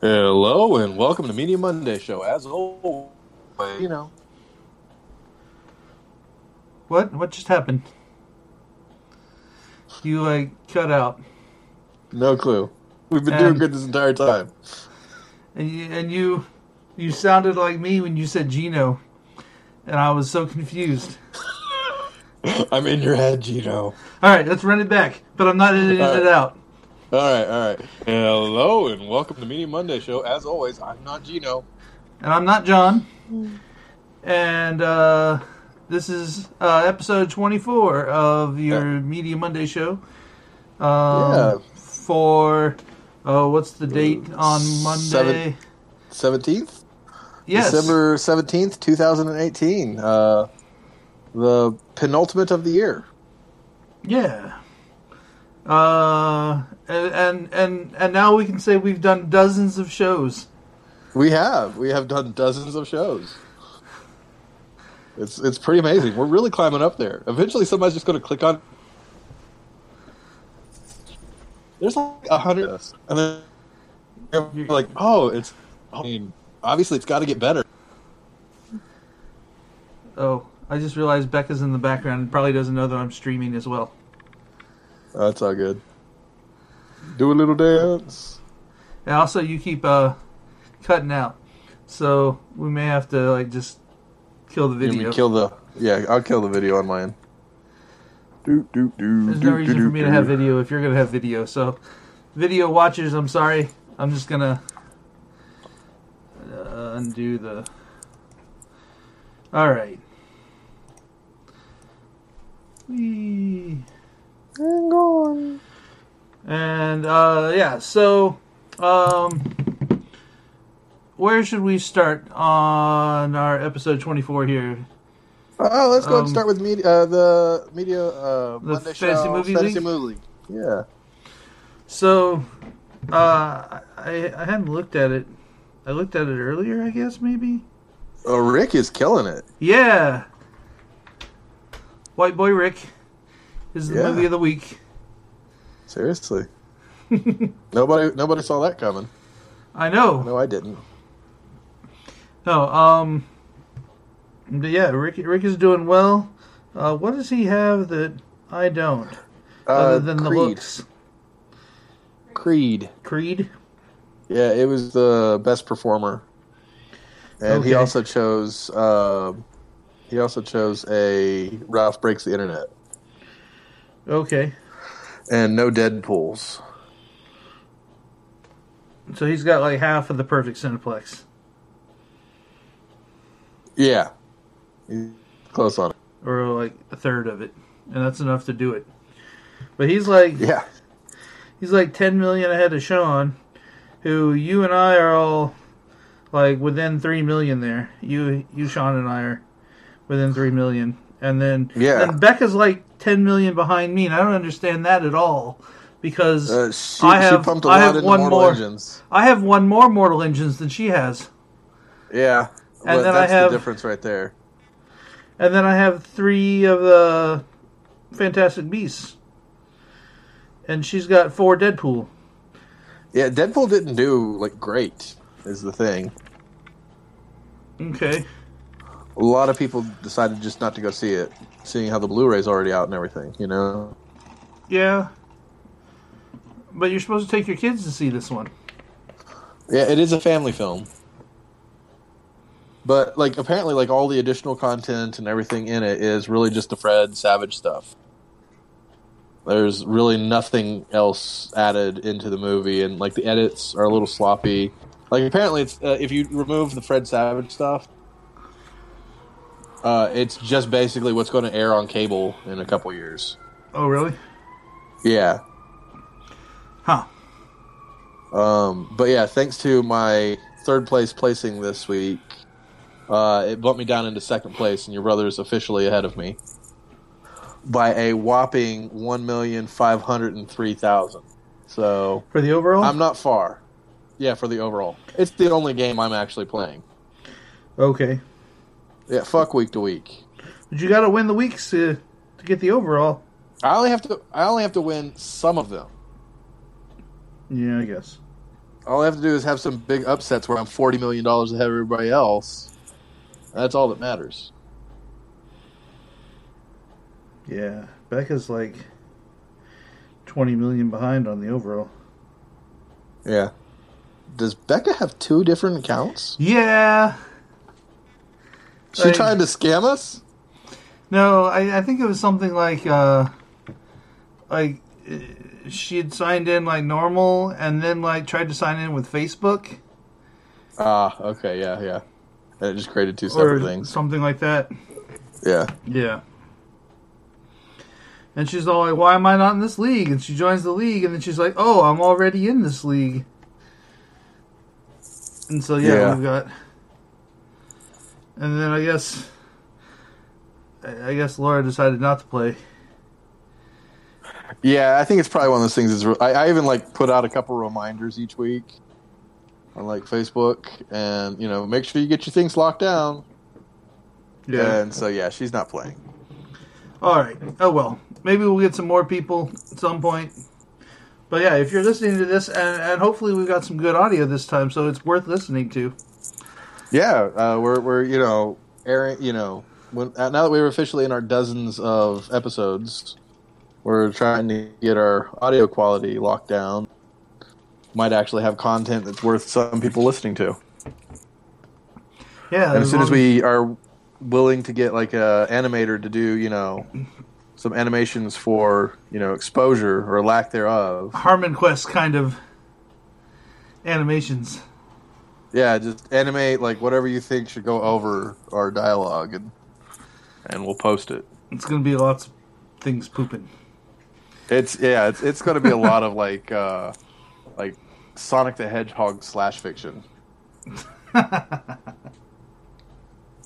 Hello and welcome to Media Monday Show. As always, you know, What? What just happened? You like cut out, no clue. We've been And- doing good this entire time. and you and you you sounded like me when you said Gino, and I was so confused. I'm in your head, Gino. All right, let's run it back, but I'm not editing right. it out. All right, all right. Hello and welcome to Media Monday Show. As always, I'm not Gino. And I'm not John. And uh, this is uh, episode 24 of your Media Monday show. Um, Yeah. For uh, what's the date on Monday? 17th? yes. December seventeenth, two thousand and eighteen. Uh, the penultimate of the year. Yeah. Uh, and, and and and now we can say we've done dozens of shows. We have we have done dozens of shows. It's it's pretty amazing. We're really climbing up there. Eventually, somebody's just going to click on. There's like a hundred, and then you're like, oh, it's. I mean, obviously, it's got to get better. Oh, I just realized Becca's in the background and probably doesn't know that I'm streaming as well. Oh, that's all good. Do a little dance. And also, you keep uh cutting out, so we may have to like just kill the You video. mean kill the? Yeah, I'll kill the video on mine. Do do do. There's do, no reason do, for me to have video if you're gonna have video. So, video watchers, I'm sorry. I'm just gonna uh, undo the. All right. Whee. Hang on. And uh, yeah, so um, where should we start on our episode 24 here? Oh, let's go Um, and start with media, uh, the media uh, The Monday Fantasy show, Movie Fantasy League? Movie Yeah. So, uh, I I hadn't looked at it. I looked at it earlier, I guess maybe. Oh, Rick is killing it. Yeah, White Boy Rick is the Yeah. movie of the week. Seriously. nobody, nobody saw that coming. I know. No, I didn't. No, um, but yeah, Rick Rick is doing well. Uh, what does he have that I don't? other Uh, than the Creed. looks. Creed. Creed. Yeah, it was the best performer, and he also chose. Uh, he also chose a Ralph breaks the internet Okay, and no Deadpool's. so he's got like half of the perfect Cineplex, Yeah, He's close on it. or like a third of it, and that's enough to do it. But he's like Yeah, he's like ten million ahead of Sean, who you and I are all like within three million there. You you Sean and I are within three million, and then Yeah. then Becca's like ten million behind me, and I don't understand that at all because uh, she, I have- she pumped a I have one Mortal more. Engines. I have one more Mortal Engines than she has, Yeah, And then I have- the difference right there. and then I have three of the Fantastic Beasts, and she's got four Deadpool. Yeah, Deadpool didn't do like great. Is the thing. Okay, A lot of people decided just not to go see it, seeing how the Blu-ray's already out and everything. You know. yeah, but you're supposed to take your kids to see this one. Yeah, it is a family film. But like apparently like all the additional content and everything in it is really just the Fred Savage stuff. There's really nothing else added into the movie and like the edits are a little sloppy. Like apparently it's uh, if you remove the Fred Savage stuff uh, it's just basically what's going to air on cable in a couple years. Oh, really? Yeah. Huh. Um, but yeah, thanks to my third place placing this week, uh, it bumped me down into second place, and your brother is officially ahead of me by a whopping one million five hundred and three thousand. So For the overall? I'm not far. Yeah, for the overall, it's the only game I'm actually playing. okay. Yeah, fuck week to week. But you got to win the weeks to to get the overall. I only have to. I only have to win some of them. Yeah, I guess. all I have to do is have some big upsets where I'm forty million dollars ahead of everybody else. That's all that matters. Yeah, Becca's like twenty million behind on the overall. Yeah. Does Becca have two different accounts? Yeah. She trying to scam us? No, I, I think it was something like uh like uh, she had signed in like normal and then like tried to sign in with Facebook Ah, okay, yeah, yeah. And it just created two or separate things. something like that. Yeah. Yeah. And she's all like, "Why am I not in this league?" And she joins the league, and then she's like, "Oh, I'm already in this league." And so yeah, Yeah. we've got. And then I guess, I guess Laura decided not to play. Yeah, I think it's probably one of those things. Is I, I even like put out a couple reminders each week on like Facebook, and you know, make sure you get your things locked down. Yeah. And so yeah, she's not playing. All right. Oh well. Maybe we'll get some more people at some point. But yeah, if you're listening to this, and, and hopefully we've got some good audio this time, so it's worth listening to. Yeah, uh, we're we're you know airing you know when uh, now that we're officially in our dozens of episodes, we're trying to get our audio quality locked down. Might actually have content that's worth some people listening to. Yeah. And as soon as we are willing to get like a animator to do you know some animations for you know exposure or lack thereof, HarmonQuest kind of animations. Yeah, just animate like whatever you think should go over our dialogue and and we'll post it. It's going to be lots of things pooping. It's yeah, it's it's going to be a lot of like uh like Sonic the Hedgehog slash fiction. A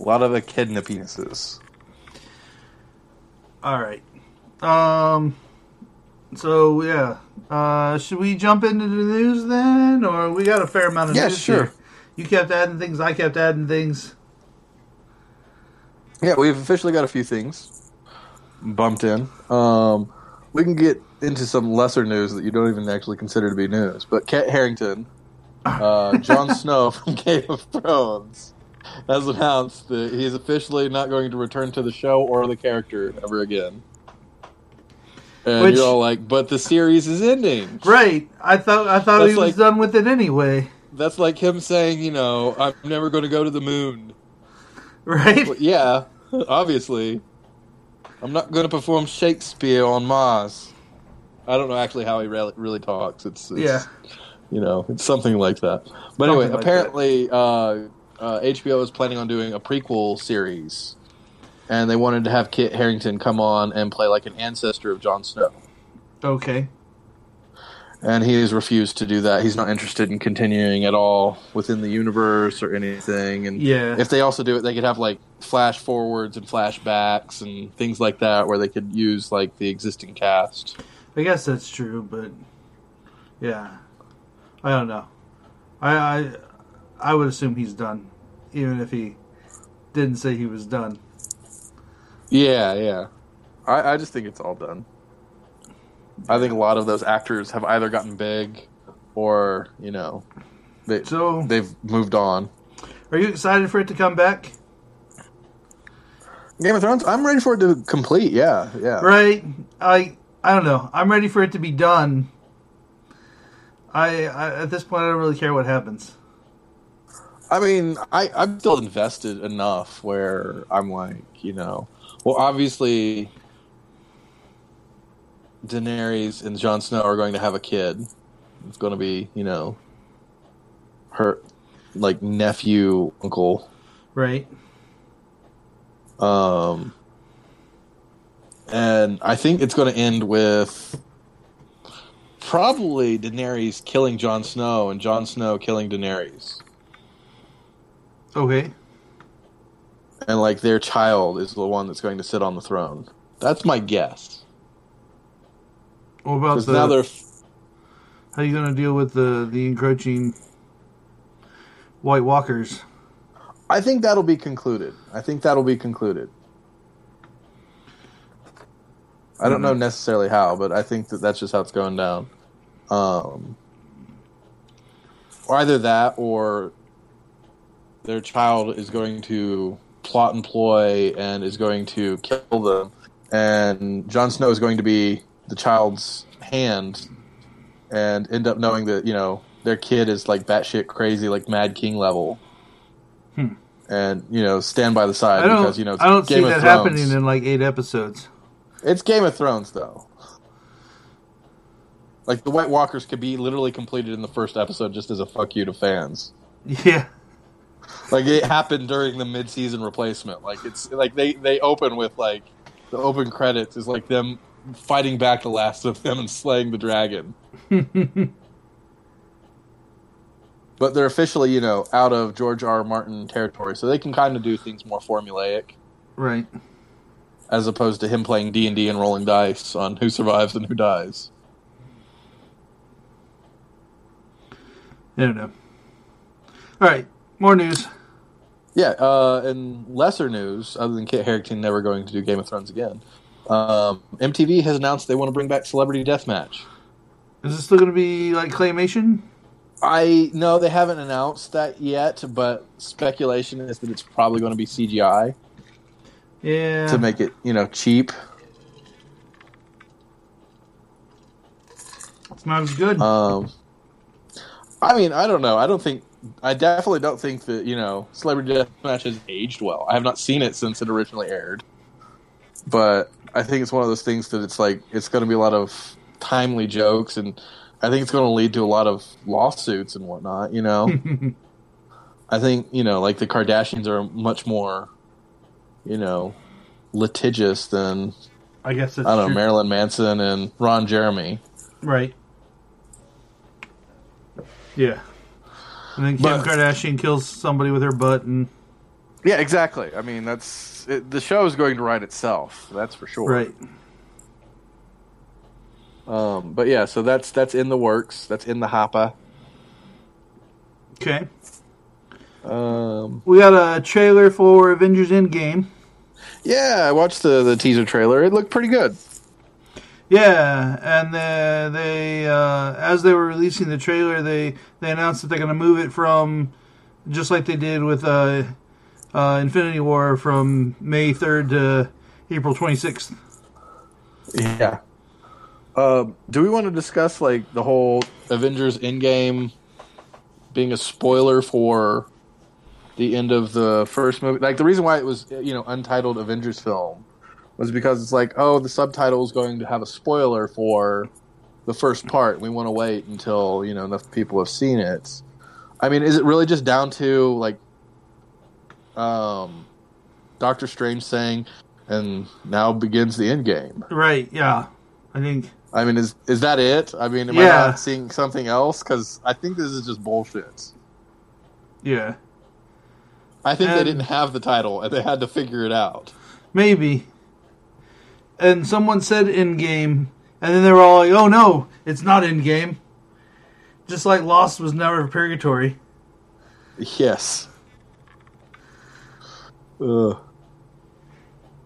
lot of echidna penises. All right. Um. So yeah, uh, should we jump into the news then, or we got a fair amount of Yeah, news sure. here? You kept adding things. I kept adding things. Yeah, we've officially got a few things bumped in. Um, we can get into some lesser news that you don't even actually consider to be news. But Kit Harington, uh, Jon Snow from Game of Thrones, has announced that he's officially not going to return to the show or the character ever again. And Which- you're all like, but the series is ending. Right. I thought I thought That's he was like- done with it anyway. That's like him saying, you know, I'm never going to go to the moon. Right. Well, yeah, obviously. I'm not going to perform Shakespeare on Mars. I don't know actually how he really, really talks. It's, it's Yeah. you know, it's something like that. But Something anyway, like apparently uh, uh, HBO is planning on doing a prequel series, and they wanted to have Kit Harington come on and play like an ancestor of Jon Snow. Okay. And he has refused to do that. He's not interested in continuing at all within the universe or anything. And Yeah. if they also do it, they could have like flash forwards and flashbacks and things like that, where they could use like the existing cast. I guess that's true, but yeah, I don't know. I I I would assume he's done, even if he didn't say he was done. Yeah, yeah. I, I just think it's all done. I think a lot of those actors have either gotten big, or you know, they So, they've moved on. are you excited for it to come back? Game of Thrones. I'm ready for it to complete. Yeah, yeah. Right? I I don't know. I'm ready for it to be done. I, I at this point I don't really care what happens. I mean, I, I'm still invested enough where I'm like, you know, well, obviously, Daenerys and Jon Snow are going to have a kid. It's going to be, you know, her like nephew, uncle. Right? Um, and I think it's going to end with probably Daenerys killing Jon Snow and Jon Snow killing Daenerys. Okay. and like their child is the one that's going to sit on the throne. That's my guess. What about the now they're how are you going to deal with the the encroaching White Walkers? I think that'll be concluded. I think that'll be concluded. I don't know necessarily how, but I think that that's just how it's going down. Um, or either that or their child is going to plot and ploy and is going to kill them, and Jon Snow is going to be the child's hand, and end up knowing that you know their kid is like batshit crazy, like Mad King level. Hmm. And you know, stand by the side because you know it's I don't Game see that Thrones. happening in like eight episodes. It's Game of Thrones, though. Like the White Walkers could be literally completed in the first episode, just as a fuck you to fans. Yeah. Like it happened during the mid-season replacement. Like it's like they they open with like the open credits is like them fighting back the last of them and slaying the dragon. But they're officially, you know, out of George R. R. Martin territory, so they can kind of do things more formulaic, right. as opposed to him playing D and D and rolling dice on who survives and who dies. I don't know. All right. More news. Yeah, uh, and lesser news, other than Kit Harington never going to do Game of Thrones again, um, MTV has announced they want to bring back Celebrity Deathmatch. Is this still going to be like claymation? I no, they haven't announced that yet, but speculation is that it's probably going to be CGI Yeah. to make it, you know, cheap. it's not as good. Um, I mean, I don't know. I don't think. I definitely don't think that you know Celebrity Deathmatch has aged well. I have not seen it since it originally aired, but I think it's one of those things that it's like it's going to be a lot of timely jokes, and I think it's going to lead to a lot of lawsuits and whatnot. You know, I think you know, like the Kardashians are much more, you know, litigious than I guess I don't know. Marilyn Manson and Ron Jeremy. Right. Yeah. And then Kim But- Kardashian kills somebody with her butt, and Yeah, exactly. I mean, that's it, the show is going to write itself. That's for sure. right. Um, but yeah, so that's that's in the works. That's in the hopper. Okay. Um, We got a trailer for Avengers Endgame. yeah, I watched the the teaser trailer. It looked pretty good. Yeah, and uh, they uh, as they were releasing the trailer, they they announced that they're going to move it from just like they did with uh, uh, Infinity War from May third to April twenty sixth. Yeah. Um, do we want to discuss like the whole Avengers Endgame being a spoiler for the end of the first movie? Like the reason why it was you know untitled Avengers film was because it's like oh the subtitle is going to have a spoiler for the first part. We want to wait until you know enough people have seen it. I mean, is it really just down to like um, Doctor Strange saying, "And now begins the end game"? Right? Yeah, I think. I mean, is is that it? I mean, am Yeah. I not seeing something else? Because I think this is just bullshit. Yeah, I think they didn't have the title and they had to figure it out. maybe. And someone said in game, and then they were all like, "Oh no, it's not in game." Just like Lost was never Purgatory. Yes. Ugh.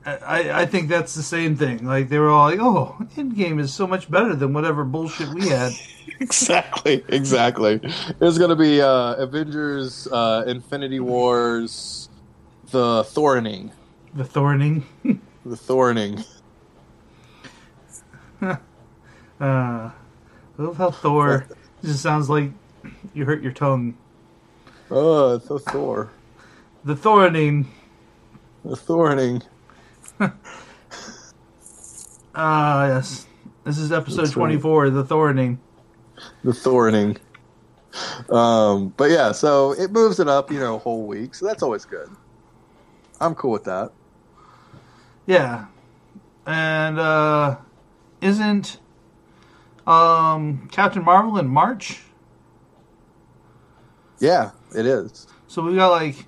I, I think that's the same thing. Like they were all like, "Oh, Endgame is so much better than whatever bullshit we had." Exactly. Exactly. It's going to be uh, Avengers, uh, Infinity Wars, the Thorning, the Thorning. the Thorning. Uh, I love how Thor just sounds like you hurt your tongue. Oh, it's the Thor, The Thorning. The Thorning. Ah, yes. This is episode That's right. 24, The Thorning. the thorning. Um, but yeah, so it moves it up, you know, a whole week, so that's always good. I'm cool with that. Yeah. And, uh, isn't, um, Captain Marvel in March? Yeah, it is. So we got like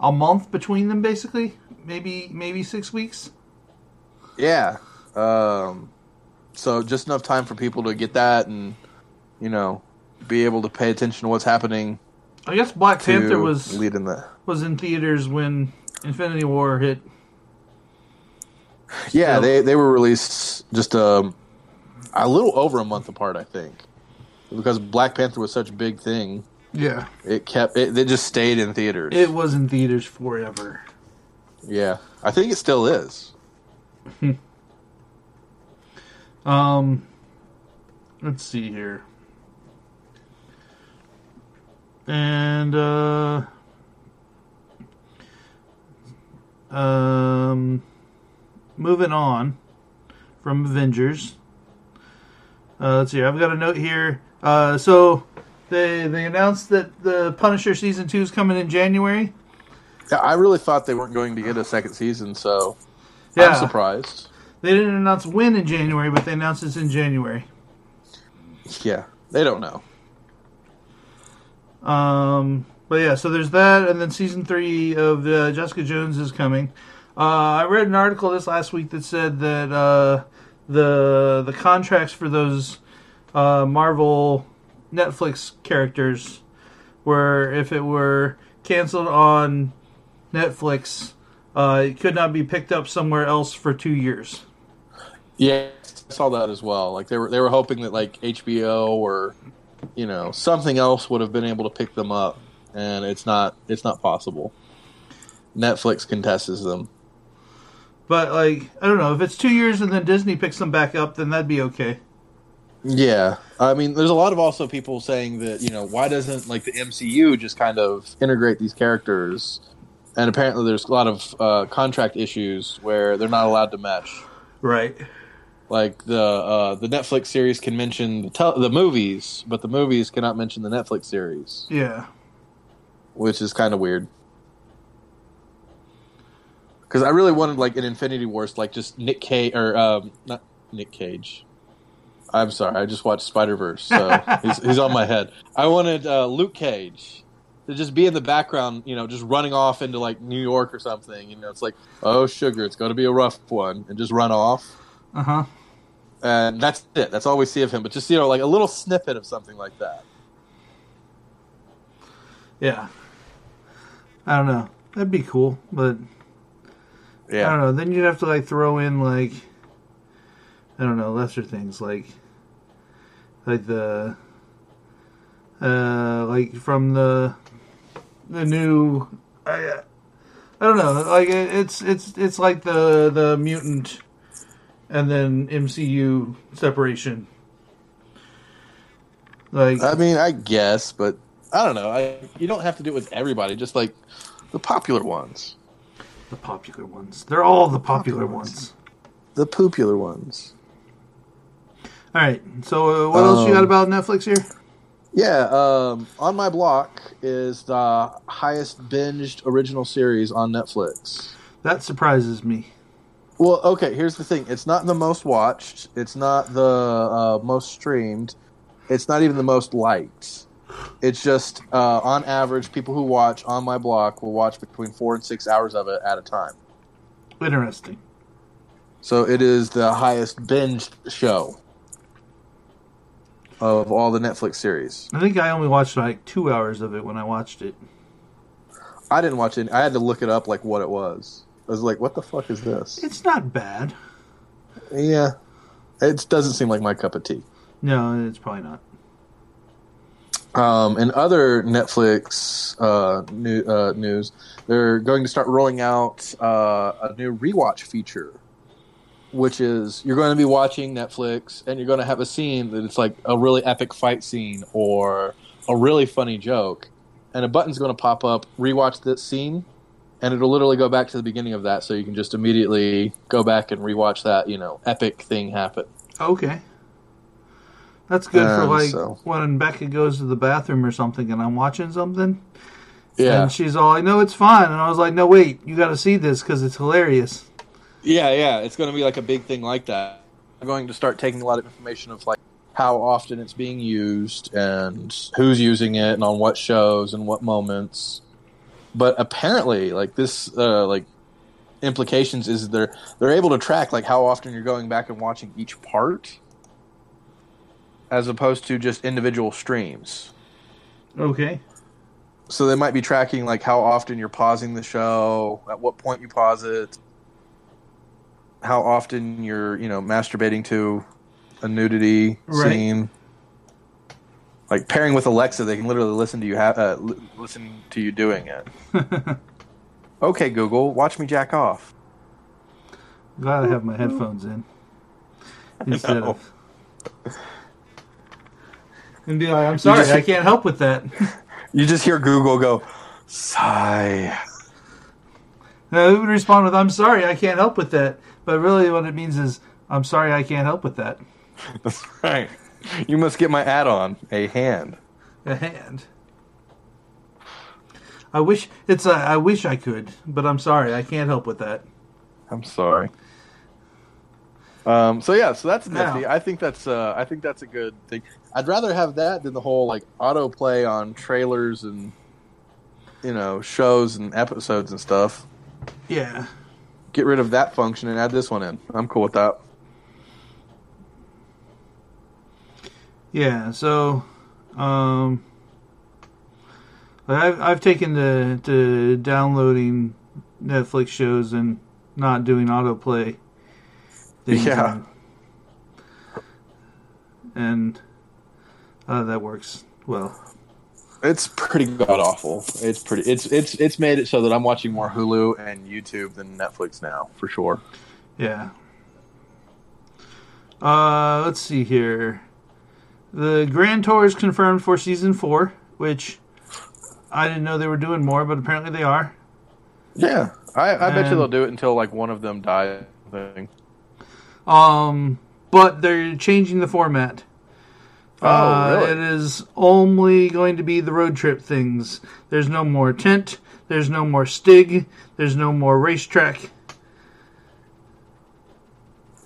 a month between them, basically? Maybe, maybe six weeks? Yeah. Um, so just enough time for people to get that and, you know, be able to pay attention to what's happening. I guess Black Panther was lead in the. was in theaters when Infinity War hit. Yeah, they they were released just um, a little over a month apart, I think, because Black Panther was such a big thing. Yeah, It kept it, it just stayed in theaters. it was in theaters forever. yeah, I think it still is. Um, let's see here. And uh um moving on from Avengers. Uh, let's see. I've got a note here. Uh, so they they announced that the Punisher season two is coming in January. Yeah, I really thought they weren't going to get a second season, so Yeah, I'm surprised. they didn't announce when in January, but they announced it's in January. Yeah, they don't know. Um, but yeah, so there's that, and then season three of uh, Jessica Jones is coming. Uh, I read an article this last week that said that uh, the the contracts for those uh, Marvel Netflix characters where if it were canceled on Netflix, uh, it could not be picked up somewhere else for two years. Yeah, I saw that as well. Like they were they were hoping that like HBO or you know something else would have been able to pick them up, and it's not it's not possible. Netflix contests them. But like, I don't know if it's two years and then Disney picks them back up, then that'd be okay. Yeah, I mean, there's a lot of also people saying that you know why doesn't like the MCU just kind of integrate these characters? And apparently, there's a lot of uh, contract issues where they're not allowed to mesh. Right. Like the uh, the Netflix series can mention the, tel- the movies, but the movies cannot mention the Netflix series, Yeah. which is kind of weird. Because I really wanted like an Infinity Wars, like just Nick Cage or um, not Nick Cage. I'm sorry, I just watched Spider Verse, so he's, he's on my head. I wanted uh, Luke Cage to just be in the background, you know, just running off into like New York or something. You know, it's like, oh sugar, it's going to be a rough one, and just run off. Uh huh. and that's it. That's all we see of him. But just you know, like a little snippet of something like that. Yeah. I don't know. That'd be cool, but yeah. I don't know. Then you'd have to like throw in like I don't know lesser things like like the uh like from the the new I I don't know like it- it's it's it's like the the mutant and then MCU separation. Like I mean, I guess, but I don't know. I you don't have to do it with everybody. Just like the popular ones, the popular ones. They're all the popular, Popular ones. ones. the popular ones. All right. So uh, what else you got Um, about Netflix here? Yeah, um, on my block is the highest binged original series on Netflix. That surprises me. Well, okay, here's the thing. It's not the most watched. It's not the uh, most streamed. It's not even the most liked. It's just, uh, on average, people who watch on my block will watch between four and six hours of it at a time. Interesting. So it is the highest binged show of all the Netflix series. I think I only watched like two hours of it when I watched it. I didn't watch it. I had to look it up, like what it was. I was like, "What the fuck is this?" It's not bad. Yeah, it doesn't seem like my cup of tea. No, it's probably not. Um, and other Netflix uh, new, uh, news, they're going to start rolling out uh, a new rewatch feature, which is you're going to be watching Netflix and you're going to have a scene that it's like a really epic fight scene or a really funny joke, and a button's going to pop up, rewatch that scene, and it'll literally go back to the beginning of that, so you can just immediately go back and rewatch that you know epic thing happen. Okay. That's good for Um, like so- when Becca goes to the bathroom or something and I'm watching something. Yeah, And she's all I know it's fine. And I was like, no, wait, you got to see this because it's hilarious. Yeah, yeah, it's going to be like a big thing like that. I'm going to start taking a lot of information of like how often it's being used and who's using it and on what shows and what moments. But apparently, like this, uh, like implications is they're they're able to track like how often you're going back and watching each part, as opposed to just individual streams. Okay. So they might be tracking like how often you're pausing the show, at what point you pause it, how often you're, you know, masturbating to a nudity Right. scene. Like pairing with Alexa, they can literally listen to you ha- uh, li- listen to you doing it. okay, Google, watch me jack off. Glad I have my headphones in instead of. And be like, I'm sorry, just- I can't help with that. You just hear Google go, sigh. No, it would respond with, I'm sorry, I can't help with that. But really, what it means is, I'm sorry, I can't help with that. That's right. You must get my add-on, a hand. A hand. I wish it's a, I wish I could, but I'm sorry, I can't help with that. I'm sorry. Um, so yeah, so that's Now- nifty. I think that's uh, I think that's a good thing. I'd rather have that than the whole like autoplay on trailers and you know shows and episodes and stuff. Yeah. Get rid of that function and add this one in. I'm cool with that. Yeah, so um I've I've taken to to downloading Netflix shows and not doing autoplay Yeah. and, and uh, that works well. It's pretty god awful. It's pretty. It's it's it's made it so that I'm watching more Hulu and YouTube than Netflix now for sure. Yeah. Uh let's see here. The Grand Tour is confirmed for season 4, which I didn't know they were doing more, but apparently they are. Yeah, I, I bet you they'll do it until like one of them dies. I think. Um, but they're changing the format. Oh, Uh, really? It is only going to be the road trip things. There's no more tent. There's no more Stig. There's no more racetrack.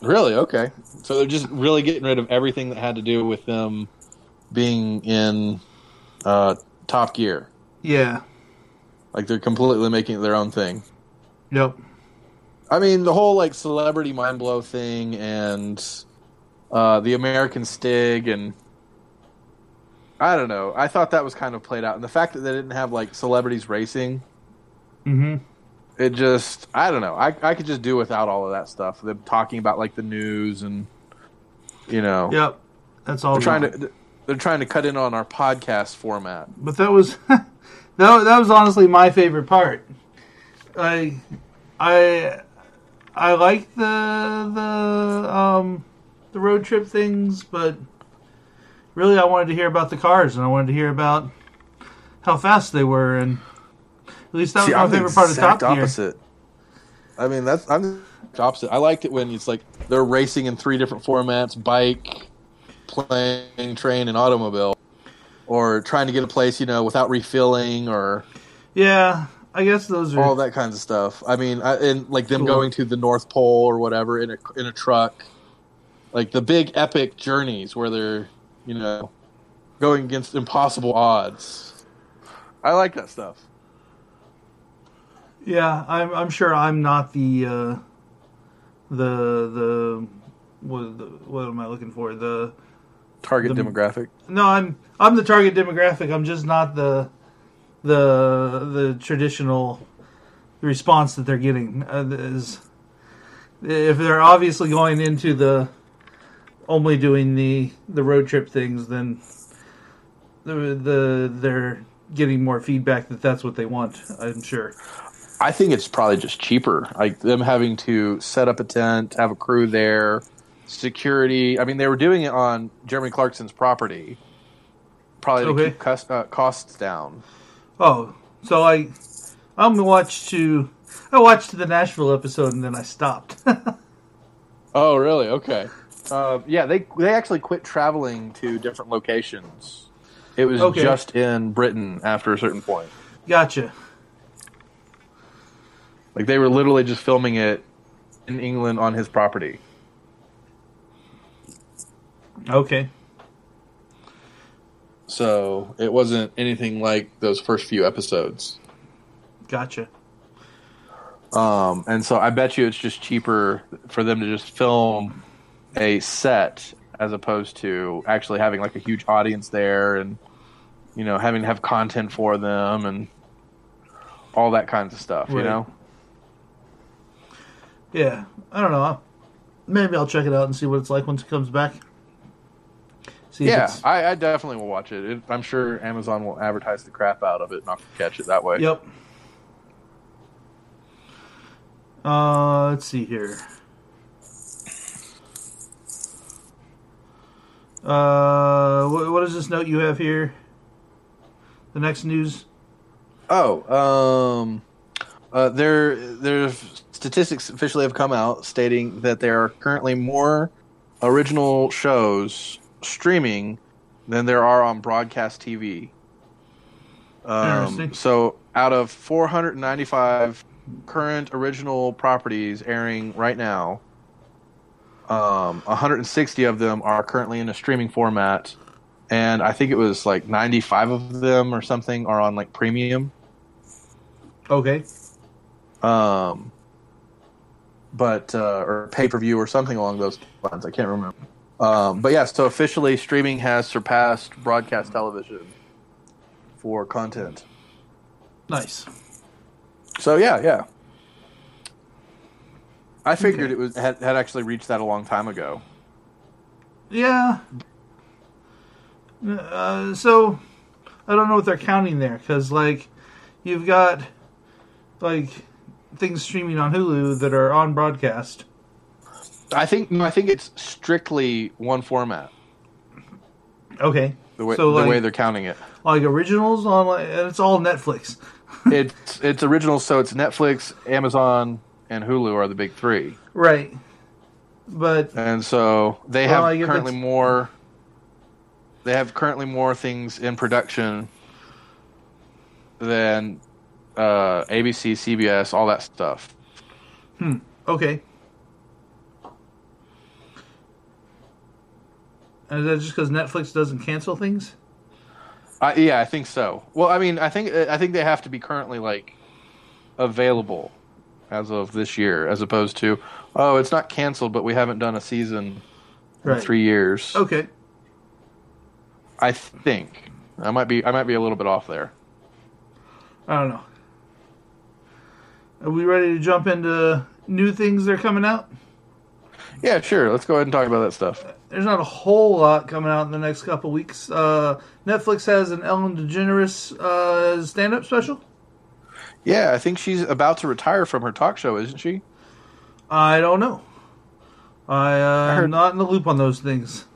Really? Okay. So they're just really getting rid of everything that had to do with them being in uh, Top Gear. Yeah. Like they're completely making it their own thing. Yep. I mean, the whole like celebrity mind blow thing and uh, the American Stig and I don't know. I thought that was kind of played out, and the fact that they didn't have like celebrities racing, Mm-hmm. it just I don't know. I I could just do without all of that stuff. Them talking about like the news and you know Yep. That's all. they're trying to they're trying to cut in on our podcast format. But that was that, that was honestly my favorite part. I I I like the the um the road trip things, but really I wanted to hear about the cars and I wanted to hear about how fast they were and at least that See, was my I'm favorite part of Top exact Gear. opposite. I mean, that's I'm the opposite. I liked it when it's like they're racing in three different formats: bike, plane, train, and automobile, or trying to get a place, you know, without refilling or Yeah, I guess those are all that kinds of stuff. I mean, I, and like them Cool. going to the North Pole or whatever in a in a truck, like the big epic journeys where they're you know going against impossible odds. I like that stuff. Yeah, I'm I'm sure I'm not the uh the the what the, what am I looking for? The Target The- demographic. No, I'm I'm the target demographic. I'm just not the the the traditional response that they're getting. Uh, is if they're obviously going into the only doing the the road trip things, then the the they're getting more feedback that that's what they want. I'm sure. I think it's probably just cheaper. Like them having to set up a tent, have a crew there, security. I mean, they were doing it on Jeremy Clarkson's property, probably to keep cost, uh, costs down. Oh, so I I'm gonna to I watched the Nashville episode and then I stopped. Oh, really? Okay. Uh, yeah, they they actually quit traveling to different locations. It was Okay. just in Britain after a certain point. gotcha. Like they were literally just filming it in England on his property. Okay. So it wasn't anything like those first few episodes. Gotcha. Um, and so I bet you it's just cheaper for them to just film a set as opposed to actually having like a huge audience there and you know having to have content for them and all that kinds of stuff. You know, Yeah, I don't know. Maybe I'll check it out and see what it's like once it comes back. See Yeah, I, I definitely will watch it. it. I'm sure Amazon will advertise the crap out of it, and I'll catch it that way. Yep. Uh, let's see here. Uh, what, what is this note you have here? The next news. Oh, um, uh, there, there's statistics officially have come out stating that there are currently more original shows streaming than there are on broadcast TV. Um, Interesting. so, out of 495 current original properties airing right now, um, 160 of them are currently in a streaming format, and I think it was like 95 of them or something are on like premium. Okay. um, but uh, or pay per view or something along those lines. I can't remember. Um, but yeah, so officially, streaming has surpassed broadcast television for content. Nice. So yeah, yeah. I figured Okay. it was had, had actually reached that a long time ago. Yeah. Uh, so I don't know what they're counting there because like you've got like things streaming on Hulu that are on broadcast. I think no, I think it's strictly one format. Okay. The way So, the like- way they're counting it. Like originals on like and it's all Netflix. it's it's original, so it's Netflix, Amazon, and Hulu are the big three. Right. But and so they Well, have currently that's- more. They have currently more things in production than uh, ABC, CBS, all that stuff. Hmm. okay. And is that just because Netflix doesn't cancel things? I, yeah, I think so. Well, I mean, I think I think they have to be currently like available as of this year, as opposed to oh, it's not canceled, but we haven't done a season in three years. Okay. I think I might be I might be a little bit off there. I don't know. Are we ready to jump into new things that are coming out? Yeah, sure. Let's go ahead and talk about that stuff. There's not a whole lot coming out in the next couple weeks. Uh, Netflix has an Ellen DeGeneres uh, stand-up special. Yeah, I think she's about to retire from her talk show, isn't she? I don't know. I, uh, I heard- am not in the loop on those things.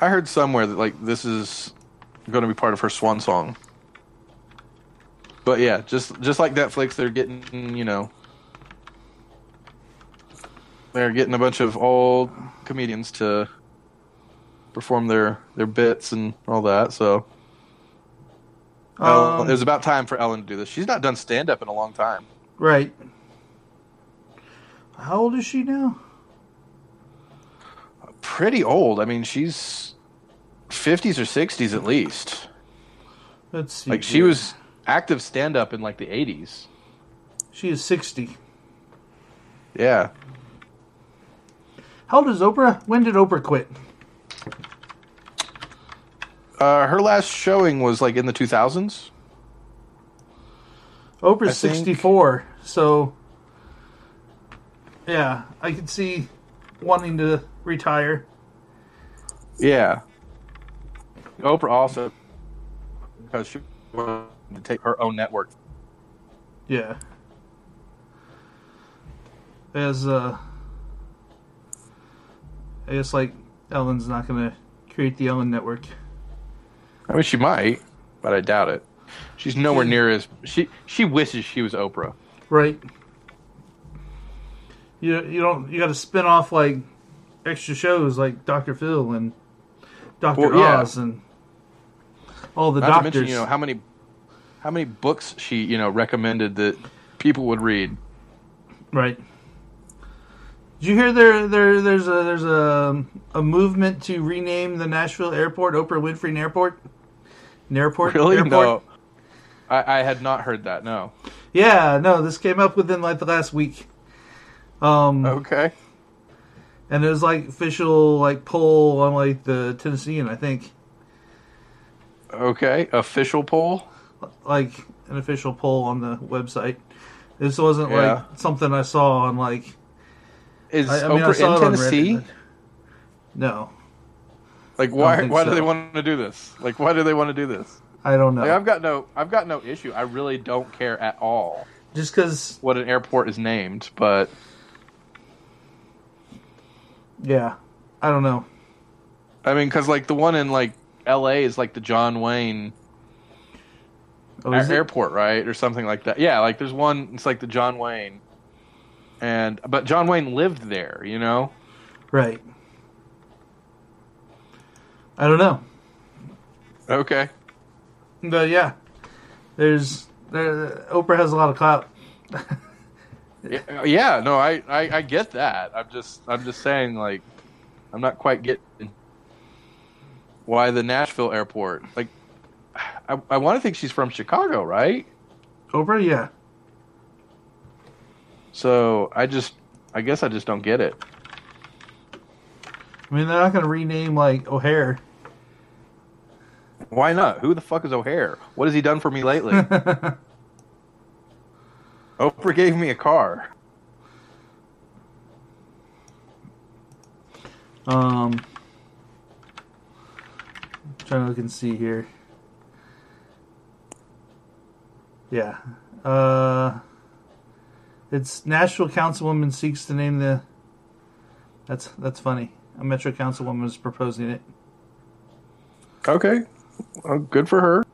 I heard somewhere that like this is going to be part of her swan song. But yeah, just just like Netflix, they're getting you know they're getting a bunch of old comedians to perform their their bits and all that. So Um, it was about time for Ellen to do this. She's not done stand up in a long time. Right. How old is she now? Pretty old. I mean, she's fifties or sixties at least. Let's see. Like she was active stand up in like the eighties. She is 60. Yeah. How old is Oprah? When did Oprah quit? Uh, her last showing was like in the 2000s. Oprah's 64, so yeah, I could see wanting to retire. Yeah. Oprah also because she wanted to take her own network. Yeah. As uh I guess like Ellen's not gonna create the Ellen network. I mean, she might, but I doubt it. She's nowhere near as she. She wishes she was Oprah. Right. You you don't you gotta spin off like extra shows like Dr. Phil and Dr. Well, yeah. Oz and all the Not to doctors. mention, you know how many how many books she you know recommended that people would read. Right. Did you hear there there there's a there's a a movement to rename the Nashville airport Oprah Winfrey Airport? Airport? Really? Airport? No, I, I had not heard that. No. Yeah, no, this came up within like the last week. Um Okay. and it was like official like poll on like the Tennessean, I think. Okay. Official poll. Like an official poll on the website. This wasn't Yeah. like something I saw on like Is I, I mean I Oprah saw in Tennessee? No. Like why why do they want to do this? Like why do they want to do this? I don't know. Like I've got no I've got no issue. I really don't care at all Just because, what an airport is named, but yeah, I don't know. I mean cuz like the one in like LA is like the John Wayne Oh, Air- is it? airport, right? Or something like that. Yeah, like there's one it's like the John Wayne. And but John Wayne lived there, you know? Right. I don't know. Okay. But yeah, there's there, Oprah has a lot of clout. Yeah, uh, yeah, no, I, I, I get that. I'm just I'm just saying like I'm not quite getting why the Nashville airport. Like I, I want to think she's from Chicago, right? Oprah, yeah. So I just I guess I just don't get it. I mean, they're not going to rename like O'Hare. Why not? Who the fuck is O'Hare? What has he done for me lately? Oprah gave me a car. um, trying to look and see here. Yeah. Uh, it's Nashville councilwoman seeks to name the. That's that's funny. A Metro councilwoman is proposing it. Okay, well, good for her.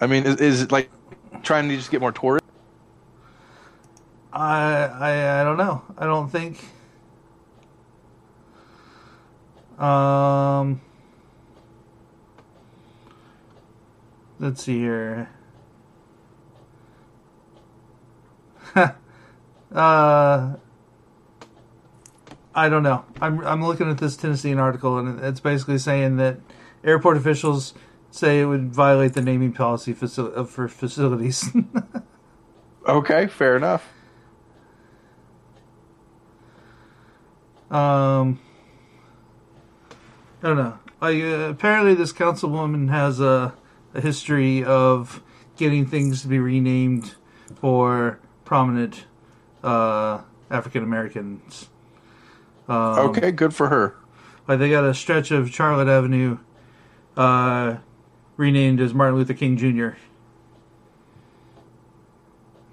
I mean, is, is it like trying to just get more tourists? I I I don't know. I don't think. Um. Let's see here. uh. I don't know. I'm I'm looking at this Tennessean article, and it's basically saying that airport officials say it would violate the naming policy faci- for facilities. Okay, fair enough. Um, I don't know. Like, uh, apparently, this councilwoman has a, a history of getting things to be renamed for prominent uh, African Americans. Um, Okay, good for her. Like, they got a stretch of Charlotte Avenue uh, renamed as Martin Luther King Jr.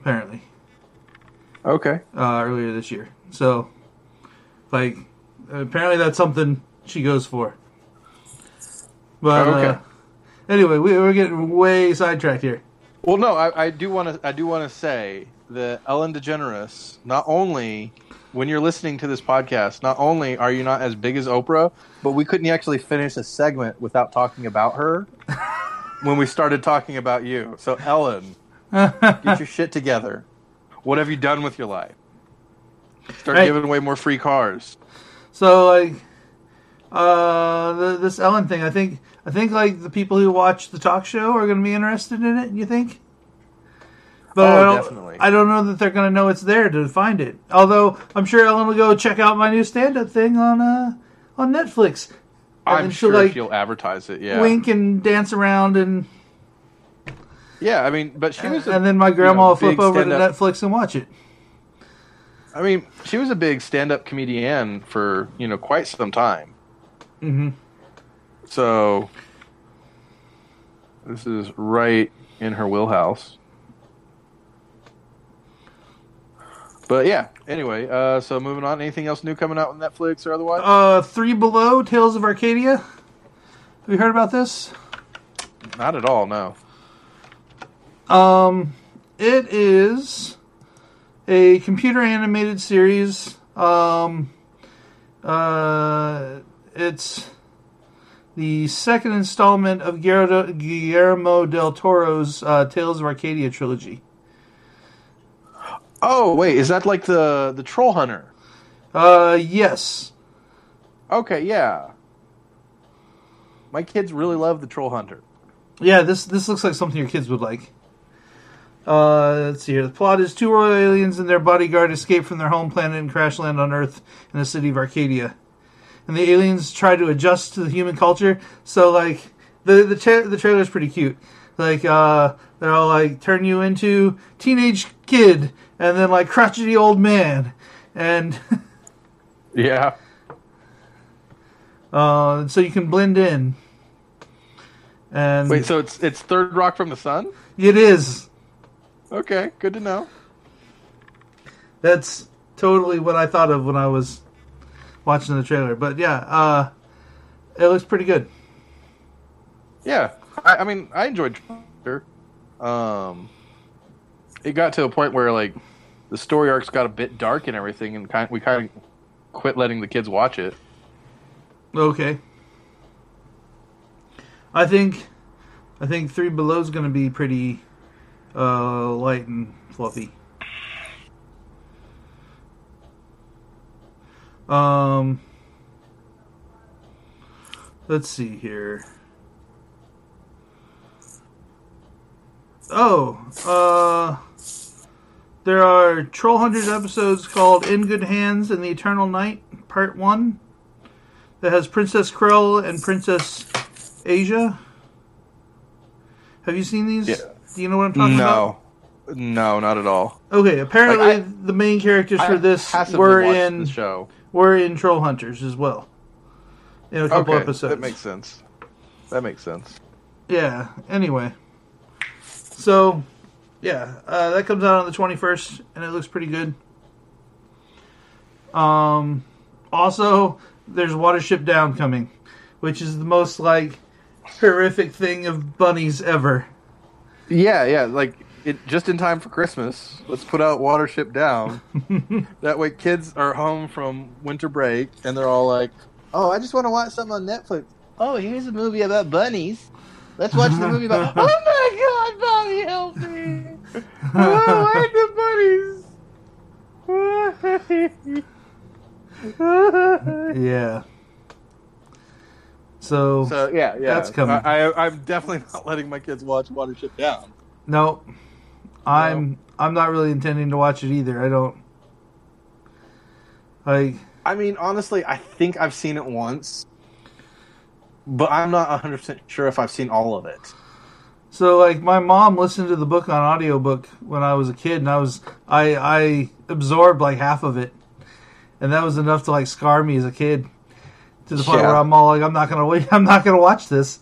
Apparently Okay. uh, earlier this year. So, like, apparently that's something she goes for. But Okay. uh, anyway, we, we're getting way sidetracked here. Well, no, I, I do want to. I do want to say that Ellen DeGeneres. Not only when you're listening to this podcast, not only are you not as big as Oprah, but we couldn't actually finish a segment without talking about her when we started talking about you. So, Ellen, get your shit together. What have you done with your life? Start Right. giving away more free cars. So, like, uh, the, this Ellen thing, I think, I think like the people who watch the talk show are going to be interested in it. You think? But Oh, I don't, definitely. I don't know that they're going to know it's there to find it. Although I'm sure Ellen will go check out my new stand-up thing on uh on Netflix. And I'm she'll, sure like, she'll advertise it. Yeah, wink and dance around and yeah. I mean, but she was. A, and then my grandma you know, will flip over to Netflix and watch it. I mean, she was a big stand-up comedian for you know quite some time. Mm-hmm. So this is right in her wheelhouse. But yeah, anyway, uh, so moving on. Anything else new coming out on Netflix or otherwise? Uh, Three Below, Tales of Arcadia. Have you heard about this? Not at all. No. Um, it is a computer animated series. Um, uh, it's the second installment of Guillermo, Guillermo del Toro's uh, Tales of Arcadia trilogy. Oh wait, is that like the the Troll Hunter? Uh, yes. Okay, yeah. My kids really love the Troll Hunter. Yeah, this this looks like something your kids would like. Uh, let's see here. The plot is two royal aliens and their bodyguard escape from their home planet and crash land on Earth in the city of Arcadia. And the aliens try to adjust to the human culture. So, like, the the tra- the trailer's pretty cute. Like, uh, they'll like turn you into teenage kid and then like crotchety old man, and Yeah. Uh, so you can blend in. And Wait, so it's it's Third Rock from the Sun? it is. Okay, good to know. That's totally what I thought of when I was watching the trailer. But yeah, uh, it looks pretty good. Yeah, I, I mean, I enjoyed. Trailer. Um, it got to a point where like the story arcs got a bit dark and everything, and kind we kind of quit letting the kids watch it. Okay. I think, I think Three Below is going to be pretty uh, light and fluffy. Um, let's see here. Oh, uh, there are Troll Hunters episodes called "In Good Hands" and "The Eternal Night" Part One that has Princess Krill and Princess Asia. Have you seen these? Yeah. Do you know what I'm talking about? No, no, not at all. Okay, apparently Like, I- the main characters for this were in the show. were in Troll Hunters as well. In a couple okay, episodes. that makes sense. That makes sense. Yeah. Anyway, so yeah, uh, that comes out on the twenty first, and it looks pretty good. Um, also, there's Watership Down coming, which is the most like horrific thing of bunnies ever. Yeah, yeah, like it just in time for Christmas. Let's put out Watership Down. that way, kids are home from winter break and they're all like, "Oh, I just want to watch something on Netflix. Oh, here's a movie about bunnies. Let's watch the movie about. oh my God, Bobby, help me! Oh, I like the bunnies. Yeah. So, so yeah, yeah, That's coming. I, I, I'm definitely not letting my kids watch Watership Down. no, I'm I'm not really intending to watch it either. I don't like. I mean, honestly, I think I've seen it once, but I'm not 100% sure if I've seen all of it. So like my mom listened to the book on audiobook when I was a kid and I was I I absorbed like half of it. And that was enough to like scar me as a kid. To the point Yeah. where I'm all like I'm not gonna wait I'm not gonna watch this.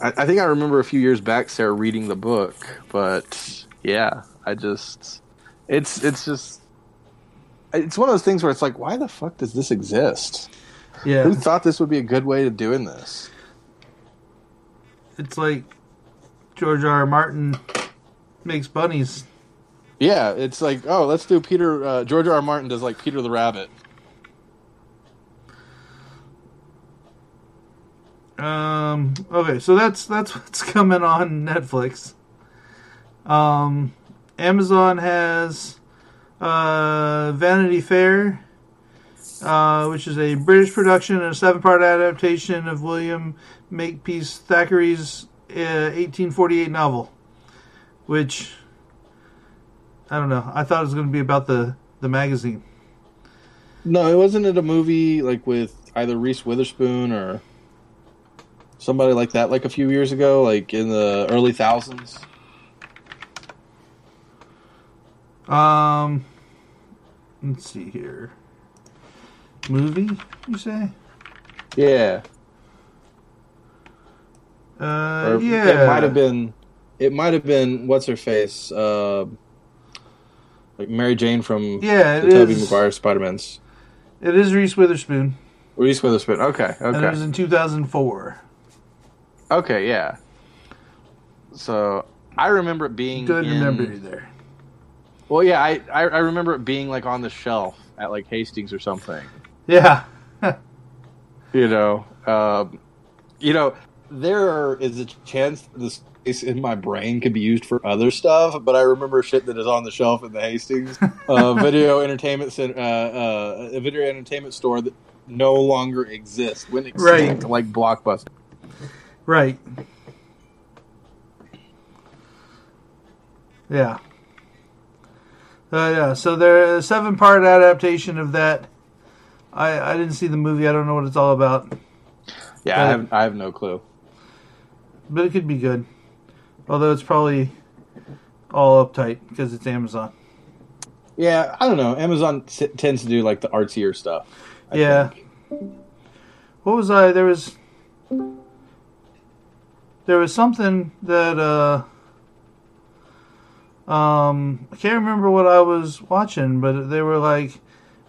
I, I think I remember a few years back Sarah reading the book, but yeah, I just it's it's just it's one of those things where it's like, why the fuck does this exist? Yeah. Who thought this would be a good way of doing this? It's like George R. R. Martin makes bunnies. Yeah, it's like, oh, let's do Peter. Uh, George R. R. Martin does like Peter the Rabbit. Um okay, so that's that's what's coming on Netflix. Um Amazon has uh Vanity Fair uh, which is a British production and a seven-part adaptation of William Makepeace Thackeray's uh, 1848 novel. Which I don't know. I thought it was going to be about the the magazine. No, it wasn't it a movie like with either Reese Witherspoon or somebody like that, like a few years ago, like in the early thousands. Um, let's see here. Movie, you say? Yeah, Uh, or yeah. it might have been. It might have been what's her face, uh, like Mary Jane from Yeah, the Tobey. Maguire Spider Man's. It is Reese Witherspoon, Reese Witherspoon. Okay, and it was in 2004. okay, yeah. So I remember it being Good in- memory there. Well, yeah, I, I I remember it being like on the shelf at like Hastings or something. Yeah. You know, um, you know, there is a chance this space in my brain could be used for other stuff, but I remember shit that is on the shelf in the Hastings uh, video entertainment center, uh, uh, a video entertainment store that no longer exists. Went extinct Right. like Blockbuster. Right. Yeah. Uh, yeah. So there, a seven-part adaptation of that. I I didn't see the movie. I don't know what it's all about, Yeah, I have I have no clue. but it could be good. Although it's probably all uptight because it's Amazon. Yeah, I don't know. Amazon s- tends to do like the artsier stuff. I Yeah. think. What was I? There was there was something that uh um I can't remember what I was watching, but they were like,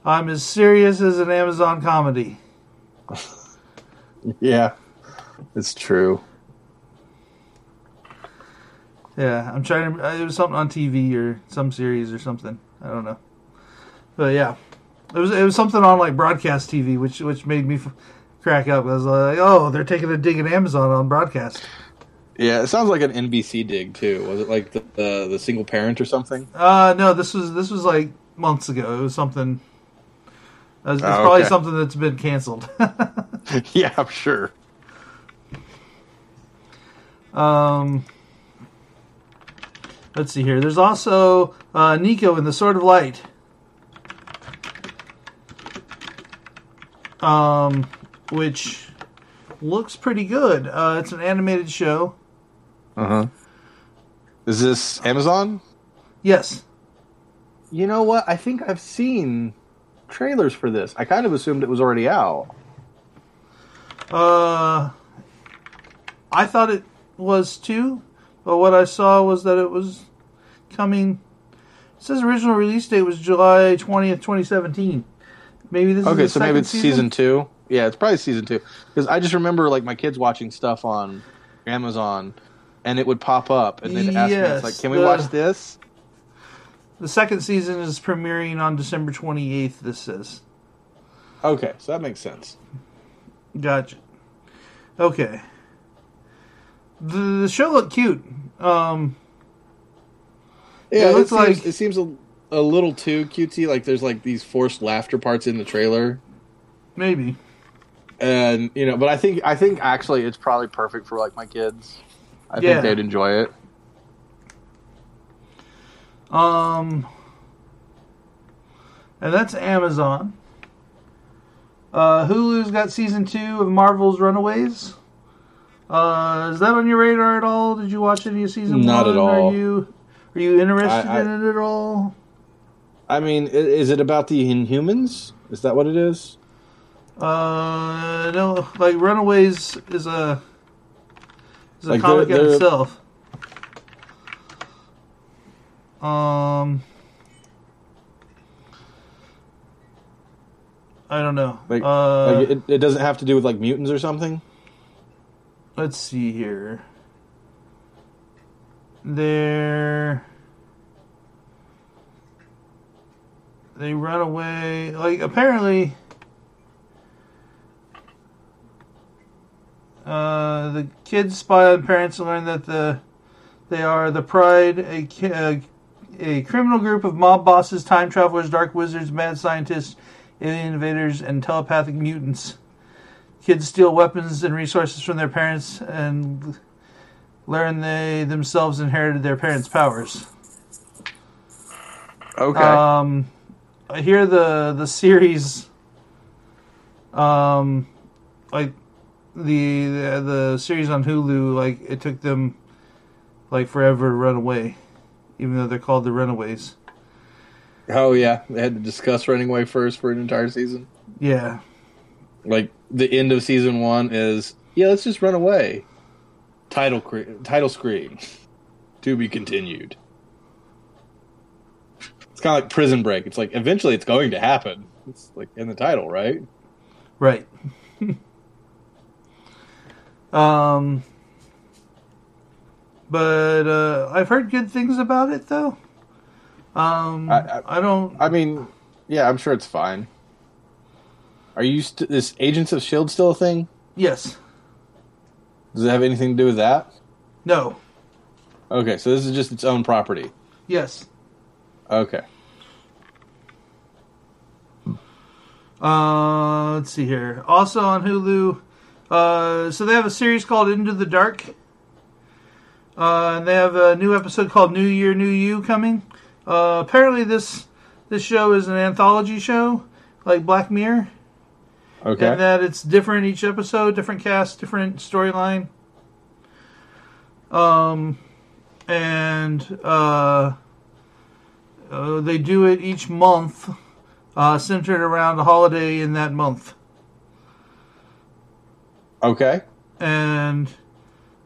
"I'm as serious as an Amazon comedy." Yeah, it's true. Yeah, I'm trying to. It was something on TV or some series or something. I don't know, but yeah, it was it was something on like broadcast TV, which which made me f- crack up. I was like, "Oh, they're taking a dig at Amazon on broadcast." Yeah, it sounds like an NBC dig too. Was it like the the, the single parent or something? Uh no, this was this was like months ago. It was something. It it's Oh, probably okay. something that's been canceled. yeah, I'm sure. um, let's see here. There's also uh, Niko in the Sword of Light. Um, which looks pretty good. Uh, it's an animated show. Uh huh. Is this Amazon? Yes. You know what? I think I've seen trailers for this. I kind of assumed it was already out. Uh, I thought it was too, but what I saw was that it was coming. It says original release date was July twentieth, twenty seventeen. Maybe this is Okay, so maybe it's season? two. Yeah, it's probably season two. Because I just remember like my kids watching stuff on Amazon, and it would pop up, and they'd ask me, "It's like, can we the- watch this?" The second season is premiering on December twenty eighth. This says. Okay, so that makes sense. Gotcha. Okay. The, the show looked cute. Um, Yeah, It it, looks seems, like- it seems a, a little too cutesy. Like there's like these forced laughter parts in the trailer, maybe. and you know, but I think I think actually it's probably perfect for like my kids. I Yeah. think they'd enjoy it. Um, and that's Amazon. Uh, Hulu's got season two of Marvel's Runaways. Uh, is that on your radar at all? Did you watch any of season Not one? Not at all. Are you are you interested I- I- in it at all? I mean, is it about the Inhumans? Is that what it is? Uh, no, like Runaways is a is a Like, comic they're- in itself. Um, I don't know. Like, uh, like it, it doesn't have to do with like mutants or something. let's see here. They're they run away. Like apparently, uh, the kids spy on parents and learn that the they are the Pride, a a, a criminal group of mob bosses, time travelers, dark wizards, mad scientists, alien invaders, and telepathic mutants. Kids steal weapons and resources from their parents and learn they themselves inherited their parents' powers. Okay. Um, I hear the the series, um, like the, the the series on Hulu, like it took them like forever to run away, even though they're called the Runaways. oh yeah, they had to discuss running away first for an entire season. Yeah, Like the end of season one is yeah, let's just run away. Title cre- title screen. to be continued. It's kind of like Prison Break. It's like eventually it's going to happen. It's like in the title, right? right. um, but uh, I've heard good things about it though. Um, I- I, I- don't. I mean, yeah, I'm sure it's fine. Are you st- is Agents of Shield still a thing? yes. Does it have anything to do with that? No. Okay, so this is just its own property. Yes. Okay. Uh, let's see here. Also on Hulu, uh, so they have a series called Into the Dark. Uh, and they have a new episode called New Year, New You coming. Uh, apparently this this show is an anthology show, like Black Mirror, Okay. and that it's different each episode, different cast, different storyline. Um, and uh, uh, they do it each month uh, centered around a holiday in that month. Okay. And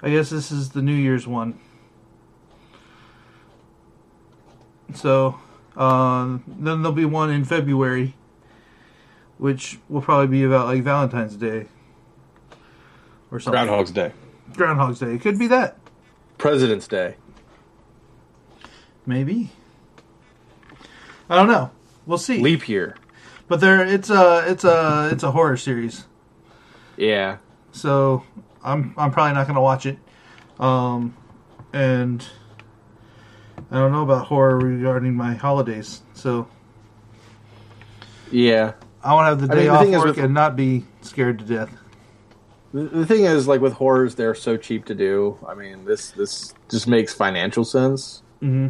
I guess this is the New Year's one. So um, then there'll be one in February, which will probably be about like Valentine's Day or something. Groundhog's Day. Groundhog's Day. It could be that. President's Day. Maybe. I don't know. We'll see. Leap year. But there, it's a it's a it's a horror series, Yeah. so I'm I'm probably not gonna watch it. Um, and I don't know about horror regarding my holidays, so Yeah. I want to have the I day mean, the off thing is work with- and not be scared to death. The, the thing is, like with horrors, they're so cheap to do. I mean, this this just makes financial sense, hmm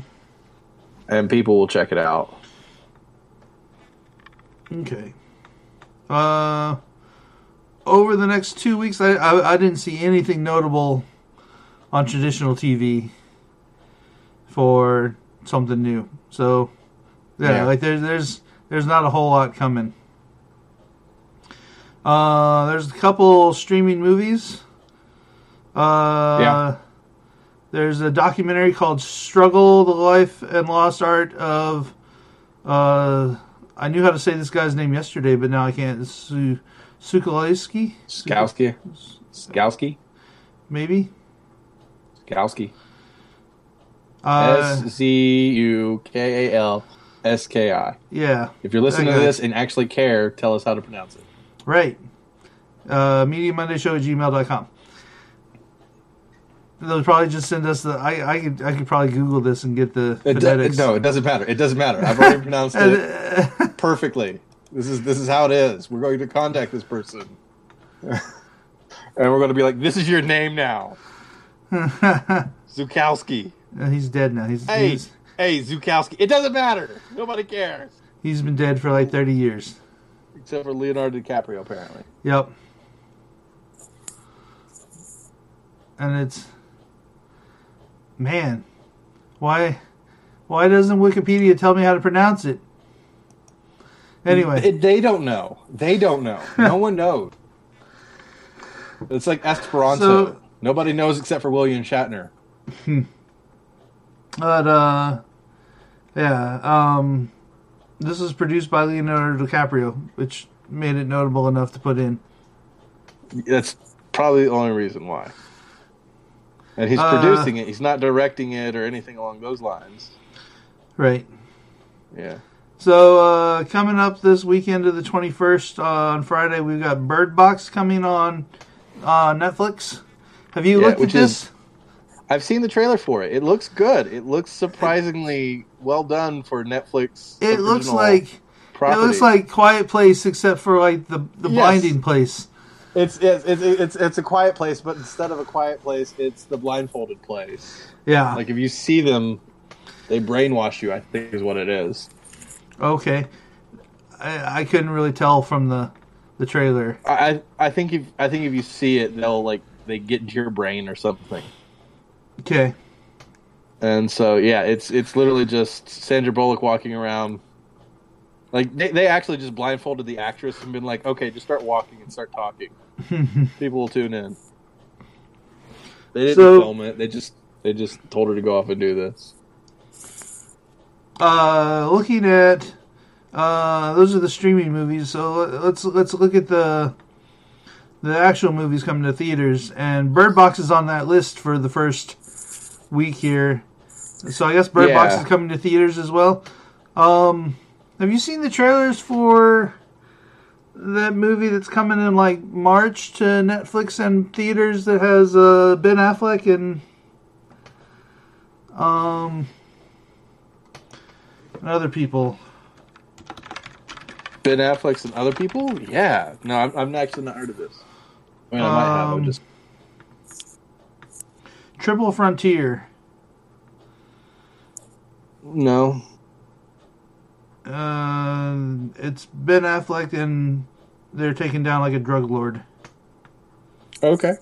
and people will check it out. Okay. Uh, over the next two weeks, I, I I didn't see anything notable on traditional TV for something new. So yeah, Yeah. like there's there's there's not a whole lot coming. Uh, there's a couple streaming movies. Uh, Yeah. There's a documentary called "Struggle: The Life and Lost Art of." Uh, I knew how to say this guy's name yesterday, but now I can't. Su- Sukaleski? Skowski, Skowski, Maybe. Skowski. Uh, S Z U K A L S K I. yeah. If you're listening to this and actually care, tell us how to pronounce it. Right. Uh, Media Monday Show at gmail.com. They'll probably just send us the. I, I could I could probably Google this and get the It phonetics. no, it doesn't matter. It doesn't matter. I've already pronounced it perfectly. This is this is how it is. We're going to contact this person, and we're going to be like, "This is your name now, Zukowski." he's dead now. He's, Hey, he's hey, Zukowski. It doesn't matter. Nobody cares he's been dead for like thirty years. except for Leonardo DiCaprio, apparently. Yep. And it's man, why why doesn't Wikipedia tell me how to pronounce it? Anyway, It- they don't know. They don't know. No one knows. It's like Esperanto. So- Nobody knows except for William Shatner. but uh yeah, um this was produced by Leonardo DiCaprio, which made it notable enough to put in. That's probably the only reason why. And he's Uh, producing it. He's not directing it or anything along those lines. Right. Yeah. So uh, coming up this weekend of the 21st uh, on Friday, we've got Bird Box coming on uh, Netflix. Have you Yeah, looked at this? is- I've seen the trailer for it. It looks good. It looks surprisingly well done for Netflix. it looks like property. it looks like Quiet Place, except for like the the Yes. blinding place. it's, it's it's it's it's a quiet place, but instead of a quiet place, it's the blindfolded place. Yeah. Like if you see them, they brainwash you. I think is what it is. Okay. I, I couldn't really tell from the the trailer. I I think if I think if you see it, they'll like they get into your brain or something. Okay. And so yeah, it's it's literally just Sandra Bullock walking around. Like they, they actually just blindfolded the actress and been like, okay, just start walking and start talking. People will tune in. They didn't So- film it. They just they just told her to go off and do this. Uh, looking at uh, those are the streaming movies. So let- let's let's look at the the actual movies coming to theaters. And Bird Box is on that list for the first week here. So I guess Bird Box is coming to theaters as well. Um, have you seen the trailers for that movie that's coming in like March to Netflix and theaters that has uh, Ben Affleck and um and other people? Ben Affleck's and other people? Yeah. No, I'm, I'm actually not heard of this. I mean, I might have. Um, just Triple Frontier. no. Uh, it's Ben Affleck and they're taking down like a drug lord. Okay.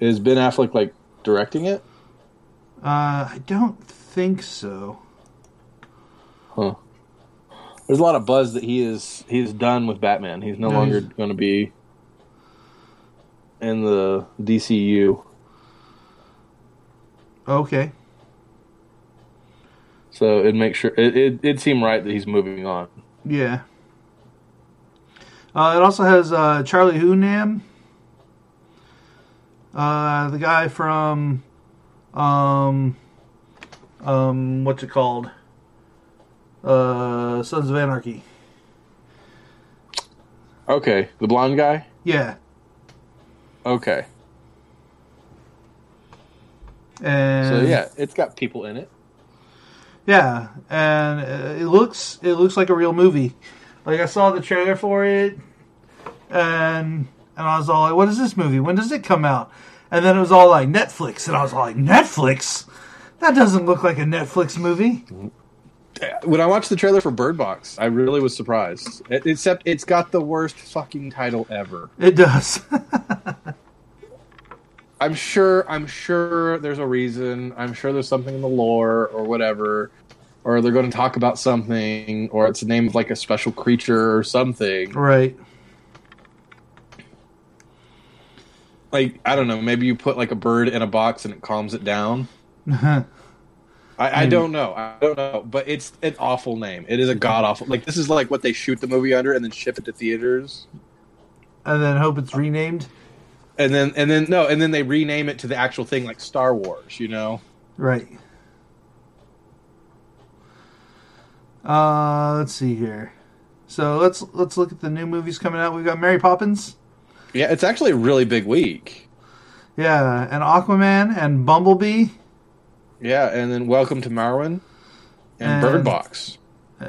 Is Ben Affleck like directing it? Uh, I don't think so. Huh. There's a lot of buzz that he is he's done with Batman. He's no longer going to be in the DCU. Okay. So it'd make sure it it it'd seem right that he's moving on. Yeah. Uh, it also has uh, Charlie Hunnam, uh, the guy from, um, um, what's it called? Uh, Sons of Anarchy. Okay, the blonde guy. Yeah, Okay, and so yeah, it's got people in it. yeah, and it looks it looks like a real movie. Like I saw the trailer for it, and and I was all like, "What is this movie? When does it come out?" And then it was all like Netflix, and I was all like, "Netflix? That doesn't look like a Netflix movie." When I watched the trailer for Bird Box, I really was surprised. It- Except it's got the worst fucking title ever. It does. I'm sure. I'm sure there's a reason. I'm sure there's something in the lore or whatever, or they're going to talk about something, or it's the name of like a special creature or something. right. Like I don't know. Maybe you put like a bird in a box and it calms it down. I, I don't know. I don't know. But it's an awful name. It is a god awful. Like this is like what they shoot the movie under and then ship it to theaters. and then hope it's renamed. And then and then no, and then they rename it to the actual thing like Star Wars. You know. Right. Uh, let's see here. So let's let's look at the new movies coming out. We've got Mary Poppins, Yeah, it's actually a really big week. yeah, and Aquaman and Bumblebee, Yeah, and then Welcome to Marwen and, And- Bird Box.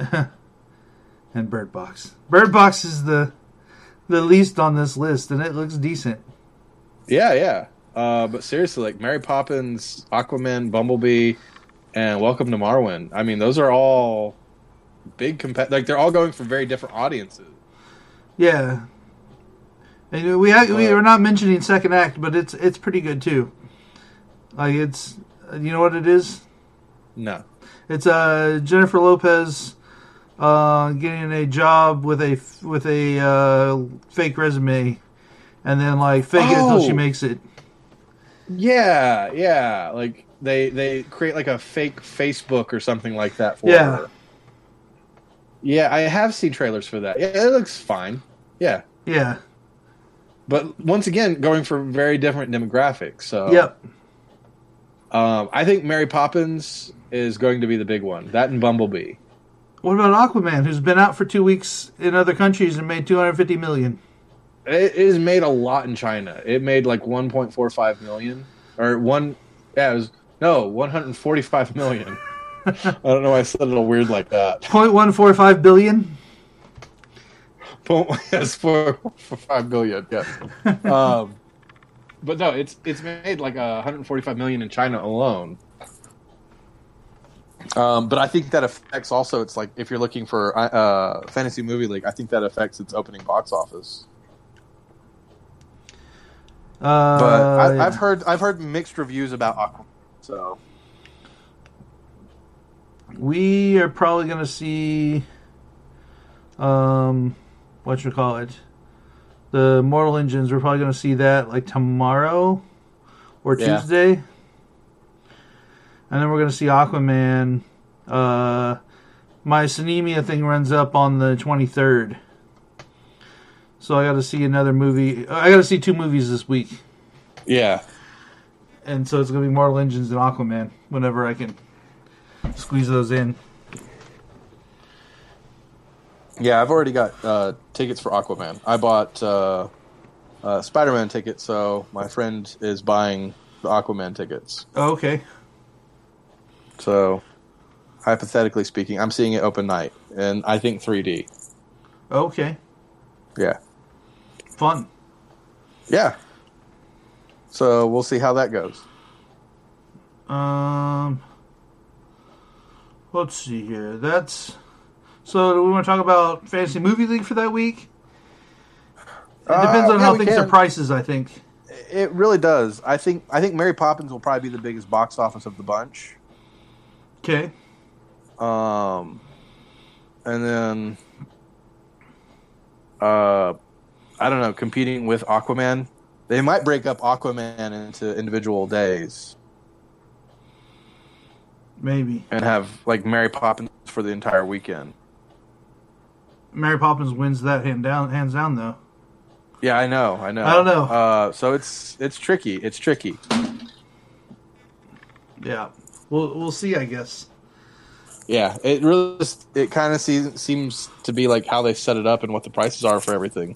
and Bird Box. Bird Box is the the least on this list, and it looks decent. Yeah, yeah. Uh, but seriously, like Mary Poppins, Aquaman, Bumblebee, and Welcome to Marwen. I mean, those are all big compet. Like they're all going for very different audiences. Yeah, and we ha- we are not mentioning second act, but it's it's pretty good too. Like it's you know what it is. No. It's uh, Jennifer Lopez uh, getting a job with a with a uh, fake resume, and then like fake it until she Oh. makes it. Yeah, yeah. Like they they create like a fake Facebook or something like that for Yeah. her. Yeah, I have seen trailers for that. Yeah, it looks fine. Yeah. Yeah. But once again, going for very different demographics. So Yep. Um, I think Mary Poppins is going to be the big one. That and Bumblebee. What about Aquaman, who's been out for two weeks in other countries and made two hundred fifty million? It, has made a lot in China. It made like 1.45 million or one. Yeah, it was no 145 million. I don't know why I said it all weird like that. Point one four five billion. yes, for for five billion. Yes. Um, but no, it's it's made like 145 million in China alone. Um, but I think that affects also. It's like if you're looking for uh, fantasy movie league, I think that affects its opening box office. Uh, But I, yeah. I've heard I've heard mixed reviews about Aquaman. So we are probably going to see um what you call it the mortal engines we're probably going to see that like tomorrow or Yeah. tuesday. And then we're going to see aquaman uh my Sinemia thing runs up on the 23rd so i got to see another movie i got to see two movies this week. Yeah, and so it's going to be mortal engines and aquaman whenever i can squeeze those in yeah. I've already got uh, tickets for Aquaman. I bought uh, uh, Spider-Man tickets, so my friend is buying the Aquaman tickets. Oh, okay So, hypothetically speaking, I'm seeing it open night, and I think 3D. okay Yeah, fun yeah. So we'll see how that goes. Um, let's see here. That's so. Do we want to talk about fantasy movie league for that week? It depends Uh, on yeah, how things are can. prices. I think. It really does. I think I think Mary Poppins will probably be the biggest box office of the bunch. Okay. Um, and then uh, I don't know, competing with Aquaman. They might break up Aquaman into individual days Maybe and have like Mary Poppins for the entire weekend. Mary Poppins wins that hand down, hands down though. Yeah, I know, I know. I don't know. Uh, so it's it's tricky. It's tricky. Yeah, we'll we'll see. I guess. Yeah, it really just, it kind of seems seems to be like how they set it up and what the prices are for everything.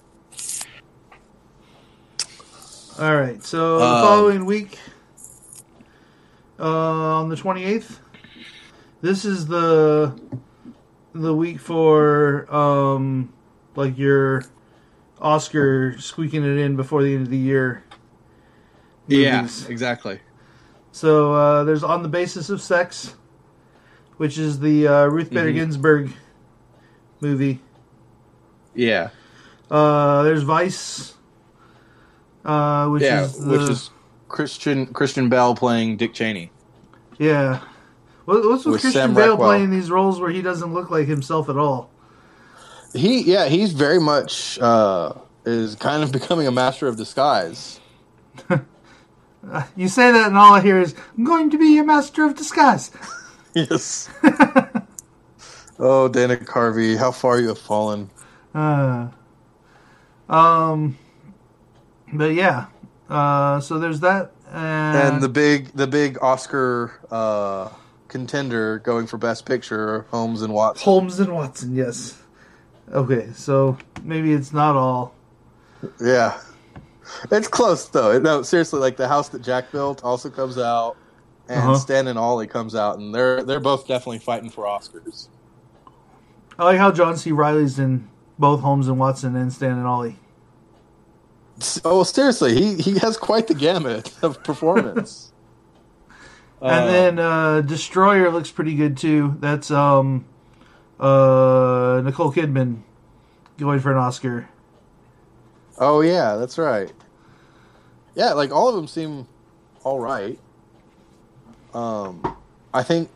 All right. So the Um, following week, uh, on the twenty eighth, this is the the week for um, like your Oscar squeaking it in before the end of the year. movies. exactly. So uh, there's on the basis of sex, which is the uh, Ruth Bader Mhm. Ginsburg movie. Yeah, Uh, there's Vice, uh, which yeah, is the, which is Christian Christian Bale playing Dick Cheney. yeah. What, what's with, With Christian Bale playing these roles where he doesn't look like himself at all? He yeah, he's very much uh, is kind of becoming a master of disguise. You say that, and all I hear is, "I'm going to be a master of disguise." Yes. oh, Dana Carvey, how far you have fallen. Uh, um, but yeah. Uh, so there's that, and, and the big the big Oscar uh, contender going for Best Picture, Holmes and Watson. Holmes and Watson. Yes. Okay, so maybe it's not all. Yeah, it's close though. No, seriously, like the house that Jack built also comes out, and Uh-huh. Stan and Ollie comes out, and they're they're both definitely fighting for Oscars. I like how John C. Reilly's in both Holmes and Watson and Stan and Ollie. Oh, seriously, he he has quite the gamut of performance. and Uh, then uh, Destroyer looks pretty good too. That's um, uh, Nicole Kidman going for an Oscar. oh yeah, that's right. Yeah, like all of them seem all right. Um, I think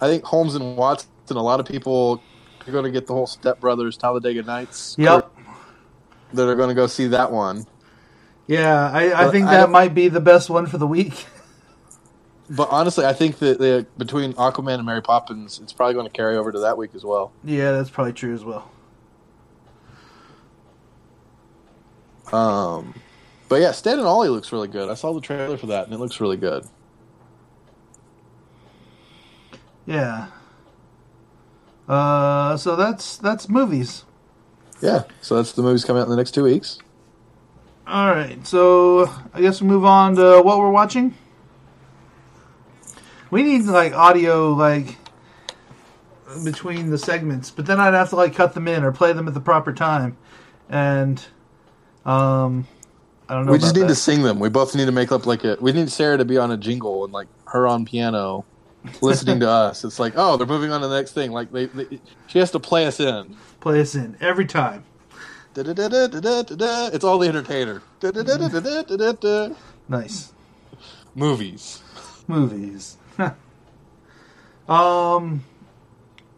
I think Holmes and Watson. A lot of people are going to get the whole Step Brothers Talladega Nights. Yep. that are going to go see that one. Yeah, I, I think I that might be the best one for the week. But honestly, I think that the, between Aquaman and Mary Poppins, it's probably going to carry over to that week as well. yeah, that's probably true as well. Um, but yeah, Stan and Ollie looks really good. I saw the trailer for that, and it looks really good. Yeah. Uh, so that's that's movies. Yeah, so that's the movies coming out in the next two weeks. All right, so I guess we move on to what we're watching. We need like audio like between the segments, but then I'd have to like cut them in or play them at the proper time, and um, I don't know. we just need to sing them. We both need to make up like a. We need Sarah to be on a jingle and like her on piano, listening to us. It's like, oh, they're moving on to the next thing. Like they, they she has to play us in. play us in every time. Da-da-da-da-da-da-da. It's all the entertainer. Nice Movies. movies. um,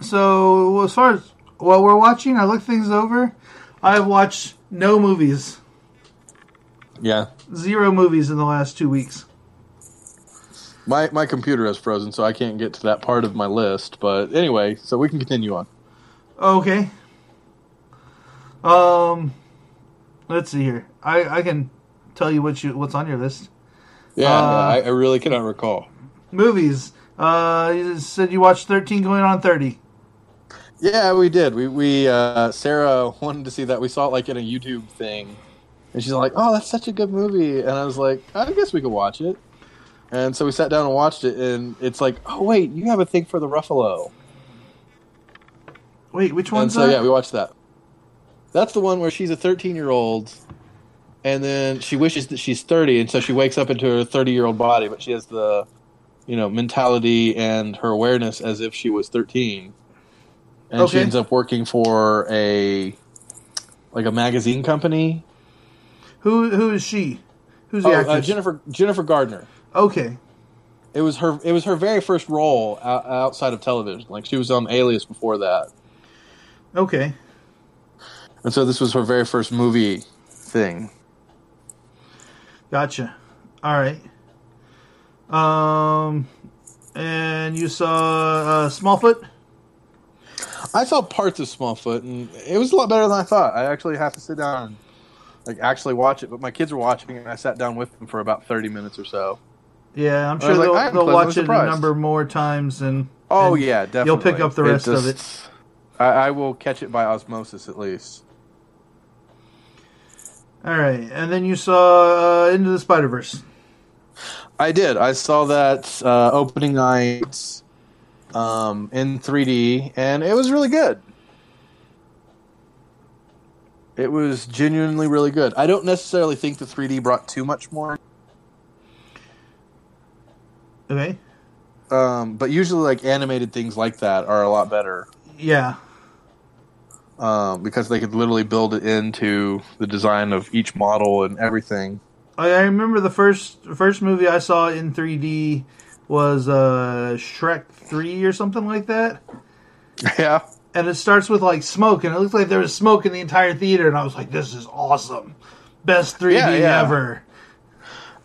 so as far as what we're watching, I looked things over. I've watched no movies. Yeah. zero movies in the last two weeks. My my computer has frozen, so I can't get to that part of my list. But anyway, so we can continue on. Okay. Um, let's see here. I I can tell you what you what's on your list. Yeah, Uh, I, I really cannot recall. Movies. Uh, you said you watched thirteen going on thirty. Yeah, we did. We we uh, Sarah wanted to see that. We saw it like in a YouTube thing, and she's like, "Oh, that's such a good movie." And I was like, "I guess we could watch it." And so we sat down and watched it, and it's like, "Oh wait, you have a thing for the Ruffalo." Wait, which one's so that? yeah, we watched that. That's the one where she's a 13 year old, and then she wishes that she's 30, and so she wakes up into her 30 year old body, but she has the, you know, mentality and her awareness as if she was 13, and she ends up working for a, like a magazine company. Who who is she? Who's the Oh, actress? uh, Jennifer Jennifer Gardner. Okay. It was her. It was her very first role outside of television. Like she was on Alias before that. Okay. And so this was her very first movie thing. Gotcha. All right. Um, and you saw uh, Smallfoot. I saw parts of Smallfoot, and it was a lot better than I thought. I actually have to sit down and like actually watch it, but my kids were watching, and I sat down with them for about thirty minutes or so. Yeah, I'm sure like, they'll, they'll watch it a number more times, and Oh and yeah, definitely. You'll pick up the rest of it. I, I will catch it by osmosis at least. All right, and then you saw uh, Into the Spider Verse. I did. I saw that uh, opening night um, in 3D, and it was really good. It was genuinely really good. I don't necessarily think the 3D brought too much more, Okay. um, but usually, like animated things like that are a lot better Yeah. um, because they could literally build it into the design of each model and everything. I, I remember the first first movie I saw in 3D was uh, Shrek 3 or something like that. Yeah. And it starts with like smoke, and it looked like there was smoke in the entire theater, and I was like, "This is awesome, best 3D Yeah, yeah. ever."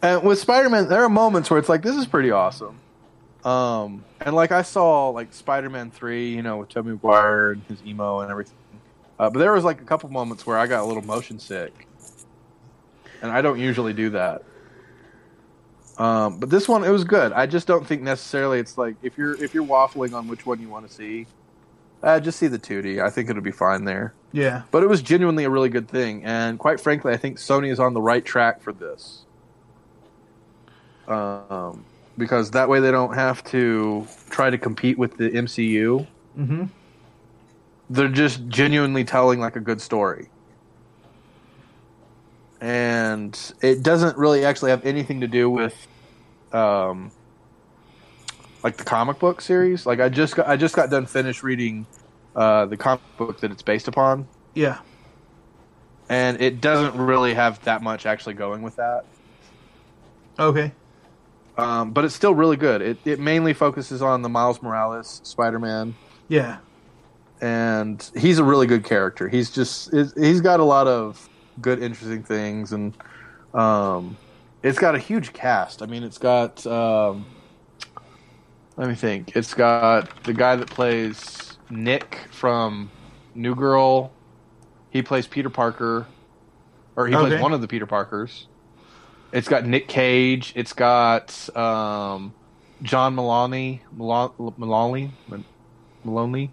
And with Spider Man, there are moments where it's like, this is pretty awesome. Um, and like I saw like Spider Man three, you know, with Tobey Maguire and his emo and everything. Uh, but there was like a couple moments where I got a little motion sick, and I don't usually do that. Um, but this one, it was good. I just don't think necessarily it's like if you're if you're waffling on which one you want to see, uh, just see the 2D. I think it'll be fine there. Yeah. But it was genuinely a really good thing, and quite frankly, I think Sony is on the right track for this. Um, because that way they don't have to try to compete with the MCU. Mm-hmm. They're just genuinely telling like a good story, and it doesn't really actually have anything to do with, um, like the comic book series. Like I just got I just got done finished reading, uh, the comic book that it's based upon. Yeah. and it doesn't really have that much actually going with that. Okay. Um, but it's still really good. It it mainly focuses on the Miles Morales Spider Man, Yeah. and he's a really good character. He's just he's- he's got a lot of good, interesting things, and um, it's got a huge cast. I mean, it's got um, let me think. It's got the guy that plays Nick from New Girl. He plays Peter Parker, or he Okay. plays one of the Peter Parkers. It's got Nick Cage. It's got um, John Maloney, Malon- Maloney, Maloney.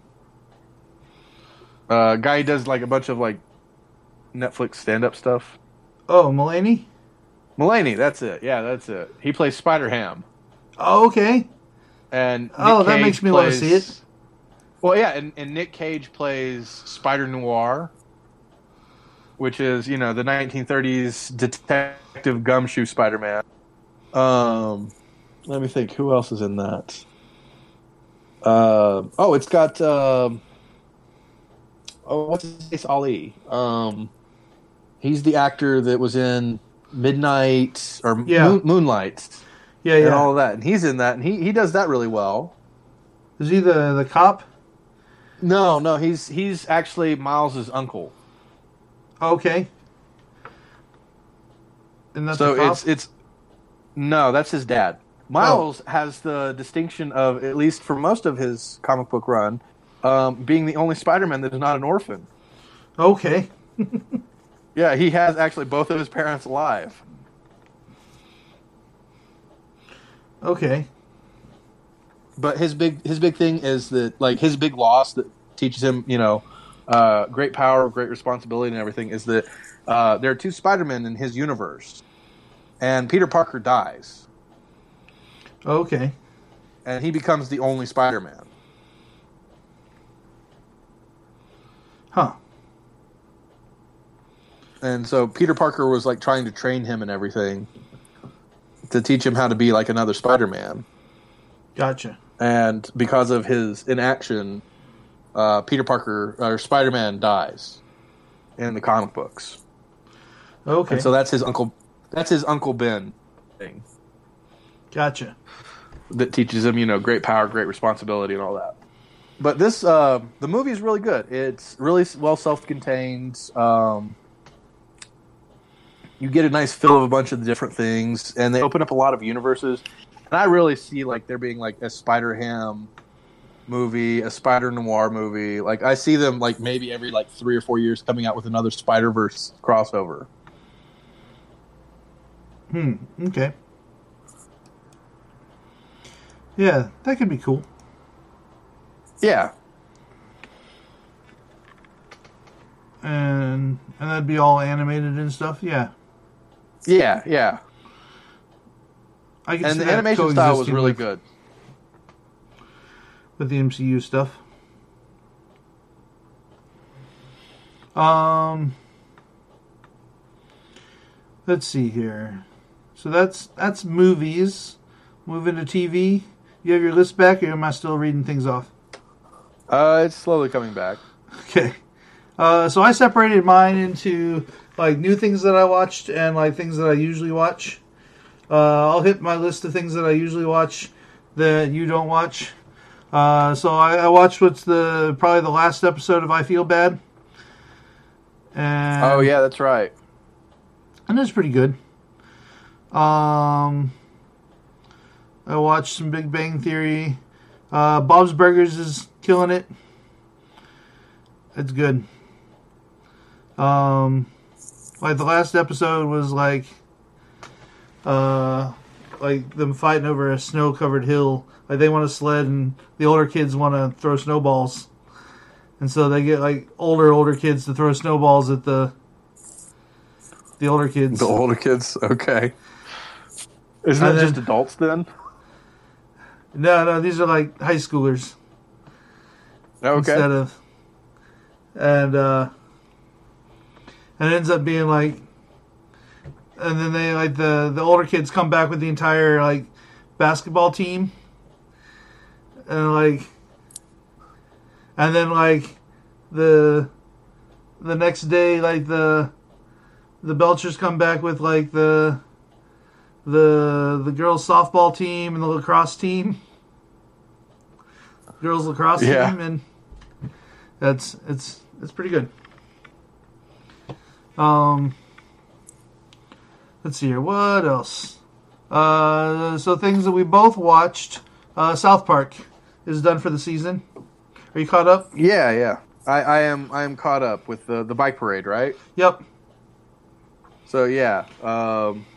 Uh, guy who does like a bunch of like Netflix stand-up stuff. Oh, Mulaney. Mulaney, that's it. Yeah, that's it. He plays Spider Ham, Oh, okay. and Oh, Nick that Cage makes me wanna see it. Well, yeah, and, and Nick Cage plays Spider Noir, which is you know the 1930s detective gumshoe Spider Man. Um, let me think. Who else is in that? Uh, oh, it's got um, oh, what's his face? Ali. Um, he's the actor that was in Midnight or Yeah. Moon, Moonlight Yeah, and yeah. all of that, and he's in that, and he he does that really well. Is he the the cop? No, no, he's he's actually Miles's uncle. Okay. And that's so the cop? it's it's no, that's his dad. Miles has the distinction of at least for most of his comic book run, um, being the only Spider-Man that is not an orphan. okay. Yeah, he has actually both of his parents alive. Okay. But his big his big thing is that like his big loss that teaches him, you know, uh, great power, great responsibility, and everything is that uh, there are two Spider-Men in his universe, and Peter Parker dies, Okay. and he becomes the only Spider-Man. Huh. And so Peter Parker was like trying to train him and everything to teach him how to be like another Spider-Man. Gotcha. And because of his inaction, uh, Peter Parker or Spider-Man dies in the comic books. Okay. And so that's his uncle. That's his uncle Ben thing gotcha. that teaches him, you know, great power, great responsibility, and all that. but this uh, the movie is really good. It's really well self-contained. Um, you get a nice fill of a bunch of the different things, and they open up a lot of universes. And I really see like there being like a Spider Ham movie, a Spider Noir movie. Like I see them like maybe every like three or four years coming out with another Spider Verse crossover. Hmm. Okay. Yeah, that could be cool. Yeah, And and that'd be all animated and stuff. Yeah. Yeah, yeah. I can And the animation style was really with, good. with the MCU stuff. Um Let's see here. So that's that's movies. Move into TV. You have your list back, or am I still reading things off? Uh, it's slowly coming back. Okay. Uh, so I separated mine into like new things that I watched and like things that I usually watch. Uh, I'll hit my list of things that I usually watch that you don't watch. Uh, so I, I watched what's the probably the last episode of I Feel Bad. And Oh yeah, that's right. and it's pretty good. Um, I watched some Big Bang Theory. Uh, Bob's Burgers is killing it. It's good. Um, like the last episode was like, uh, like them fighting over a snow-covered hill. Like they want to sled, and the older kids want to throw snowballs, and so they get like older older kids to throw snowballs at the the older kids. The older kids, okay. Isn't And it just adults then? No, no, these are like high schoolers Okay. instead of, and uh, and it ends up being like, and then they like the the older kids come back with the entire like basketball team, and like, and then like the the next day like the the Belchers come back with like the the the girls softball team and the lacrosse team. Girls lacrosse Yeah. team and that's it's it's pretty good um let's see here what else uh so things that we both watched uh south park is done for the season are you caught up Yeah, yeah. I, I am I am caught up with the the bike parade, right? yep So yeah, um,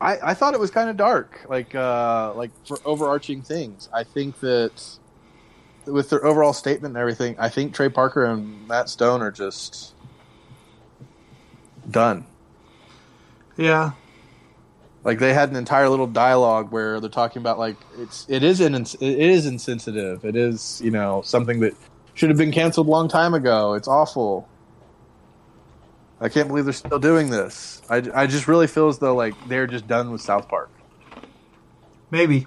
I I thought it was kind of dark, like uh, like for overarching things. I think that with their overall statement and everything, I think Trey Parker and Matt Stone are just done. yeah Like they had an entire little dialogue where they're talking about like it's it is in, it is insensitive. It is you know something that should have been canceled a long time ago. It's awful. I can't believe they're still doing this. I, I just really feel as though like they're just done with South Park. maybe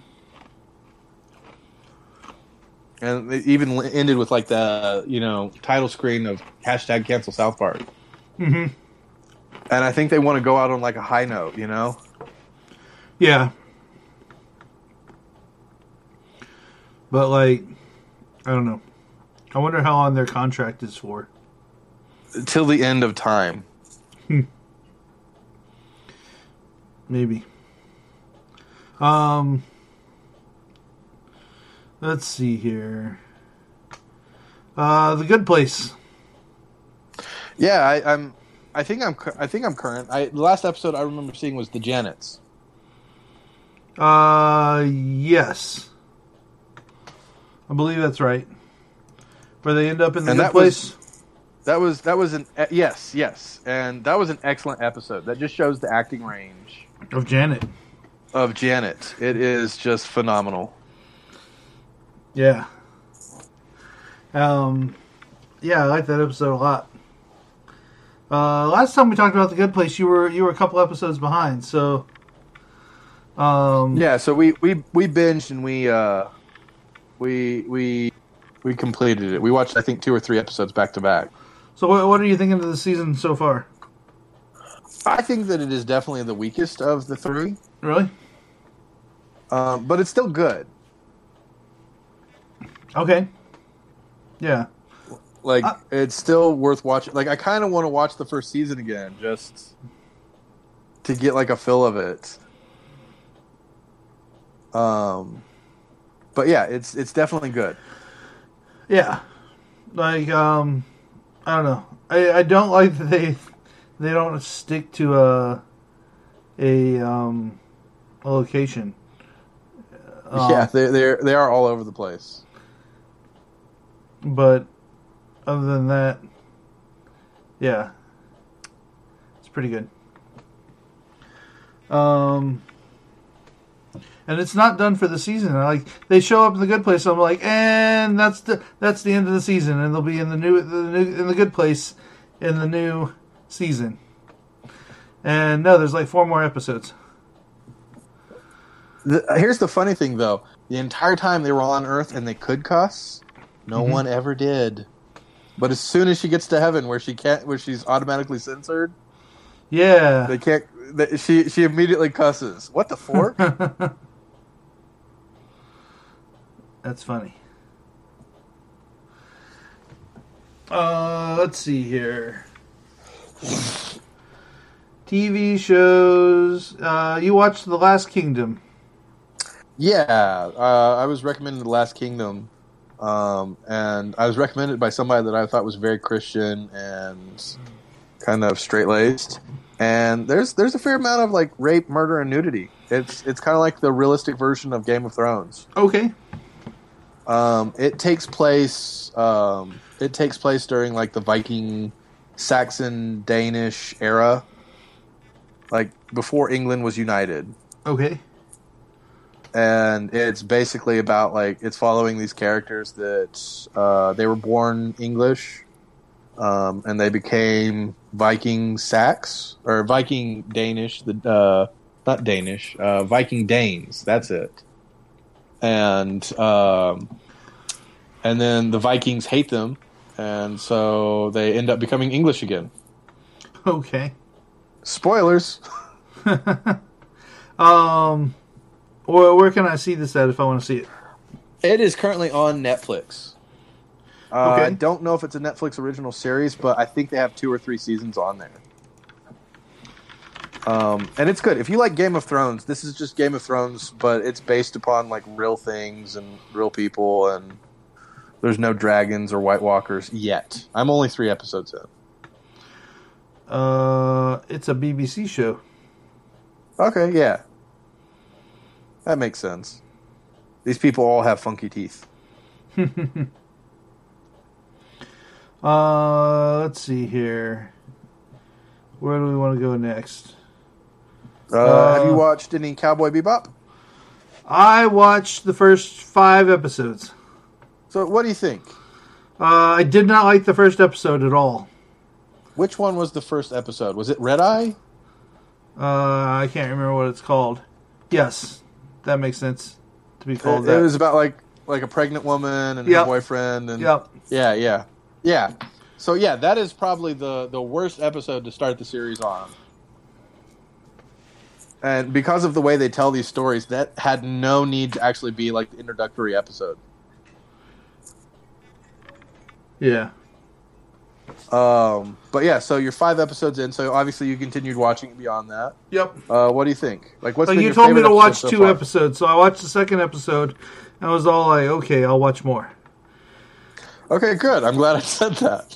And it even ended with like the you know title screen of hashtag cancel South Park. mm-hmm And I think they want to go out on like a high note, you know. yeah but like i don't know i wonder how long their contract is for Till the end of time. Maybe. Um. Let's see here. Uh, the Good Place. Yeah, I, I'm. I think I'm. I think I'm current. I the last episode I remember seeing was the Janets. Uh, yes. I believe that's right. Where they end up in the that was- Place. That was that was an yes yes, and that was an excellent episode. That just shows the acting range of Janet. of Janet. It is just phenomenal. Yeah. Um, yeah, I like that episode a lot. Uh, last time we talked about the Good Place, you were you were a couple episodes behind, so. Um, Yeah, so we we we binged and we uh we we we completed it. We watched I think two or three episodes back to back. So what, what are you thinking of the season so far? I think that it is definitely the weakest of the three, Really? um, but it's still good. Okay. Yeah. Like I- it's still worth watching. Like I kind of want to watch the first season again just to get like a fill of it. Um, but yeah, it's it's definitely good. Yeah. Like, um, I don't know. I, I don't like that they they don't stick to a a um a location. Um, yeah, they they they are all over the place. But other than that, yeah, it's pretty good. Um, and it's not done for the season. I Like they show up in the good place, I'm like, and that's the that's the end of the season, and they'll be in the new the new in the good place in the new season. And no, there's like four more episodes. The, here's the funny thing, though: the entire time they were on Earth and they could cuss, no Mhm. one ever did. But as soon as she gets to heaven, where she can't, where she's automatically censored, Yeah. they can't. They, she she immediately cusses. What the fork? That's funny. Uh, let's see here. TV shows. Uh, you watched The Last Kingdom. Yeah, uh, I was recommended The Last Kingdom, um, and I was recommended by somebody that I thought was very Christian and kind of straight laced. And there's there's a fair amount of like rape, murder, and nudity. It's it's kind of like the realistic version of Game of Thrones. Okay. Um, it takes place. Um, it takes place during like the Viking, Saxon, Danish era, like before England was united Okay. And it's basically about like it's following these characters that uh, they were born English, um, and they became Viking Sax or Viking Danish, the uh, not Danish, uh, Viking Danes. That's it. And um, and then the Vikings hate them, and so they end up becoming English again. Okay. Spoilers. um, where, where can I see this at if I want to see it? It is currently on Netflix. Uh, I don't know if it's a Netflix original series, but I think they have two or three seasons on there. Um, and it's good. If you like Game of Thrones, this is just Game of Thrones, but it's based upon like real things and real people, and there's no dragons or White Walkers yet. I'm only three episodes in. Uh, it's a BBC show. Okay, yeah, that makes sense. These people all have funky teeth. Uh, let's see here. Where do we want to go next? Uh, Uh, have you watched any Cowboy Bebop? I watched the first five episodes. So, what do you think? Uh, I did not like the first episode at all. Which one was the first episode? Was it Red Eye? Uh, I can't remember what it's called. Yes, that makes sense to be called it that. It was about like like a pregnant woman and Yep. her boyfriend and Yep. yeah, yeah, yeah. So yeah, that is probably the the worst episode to start the series on. And because of the way they tell these stories, that had no need to actually be like the introductory episode. Yeah. Um, but yeah, so you're five episodes in, so obviously you continued watching beyond that. Yep. Uh, what do you think? Like, what's Like you told me to watch so two far? episodes, so I watched the second episode. and I was all like, okay, I'll watch more. Okay, good. I'm glad I said that.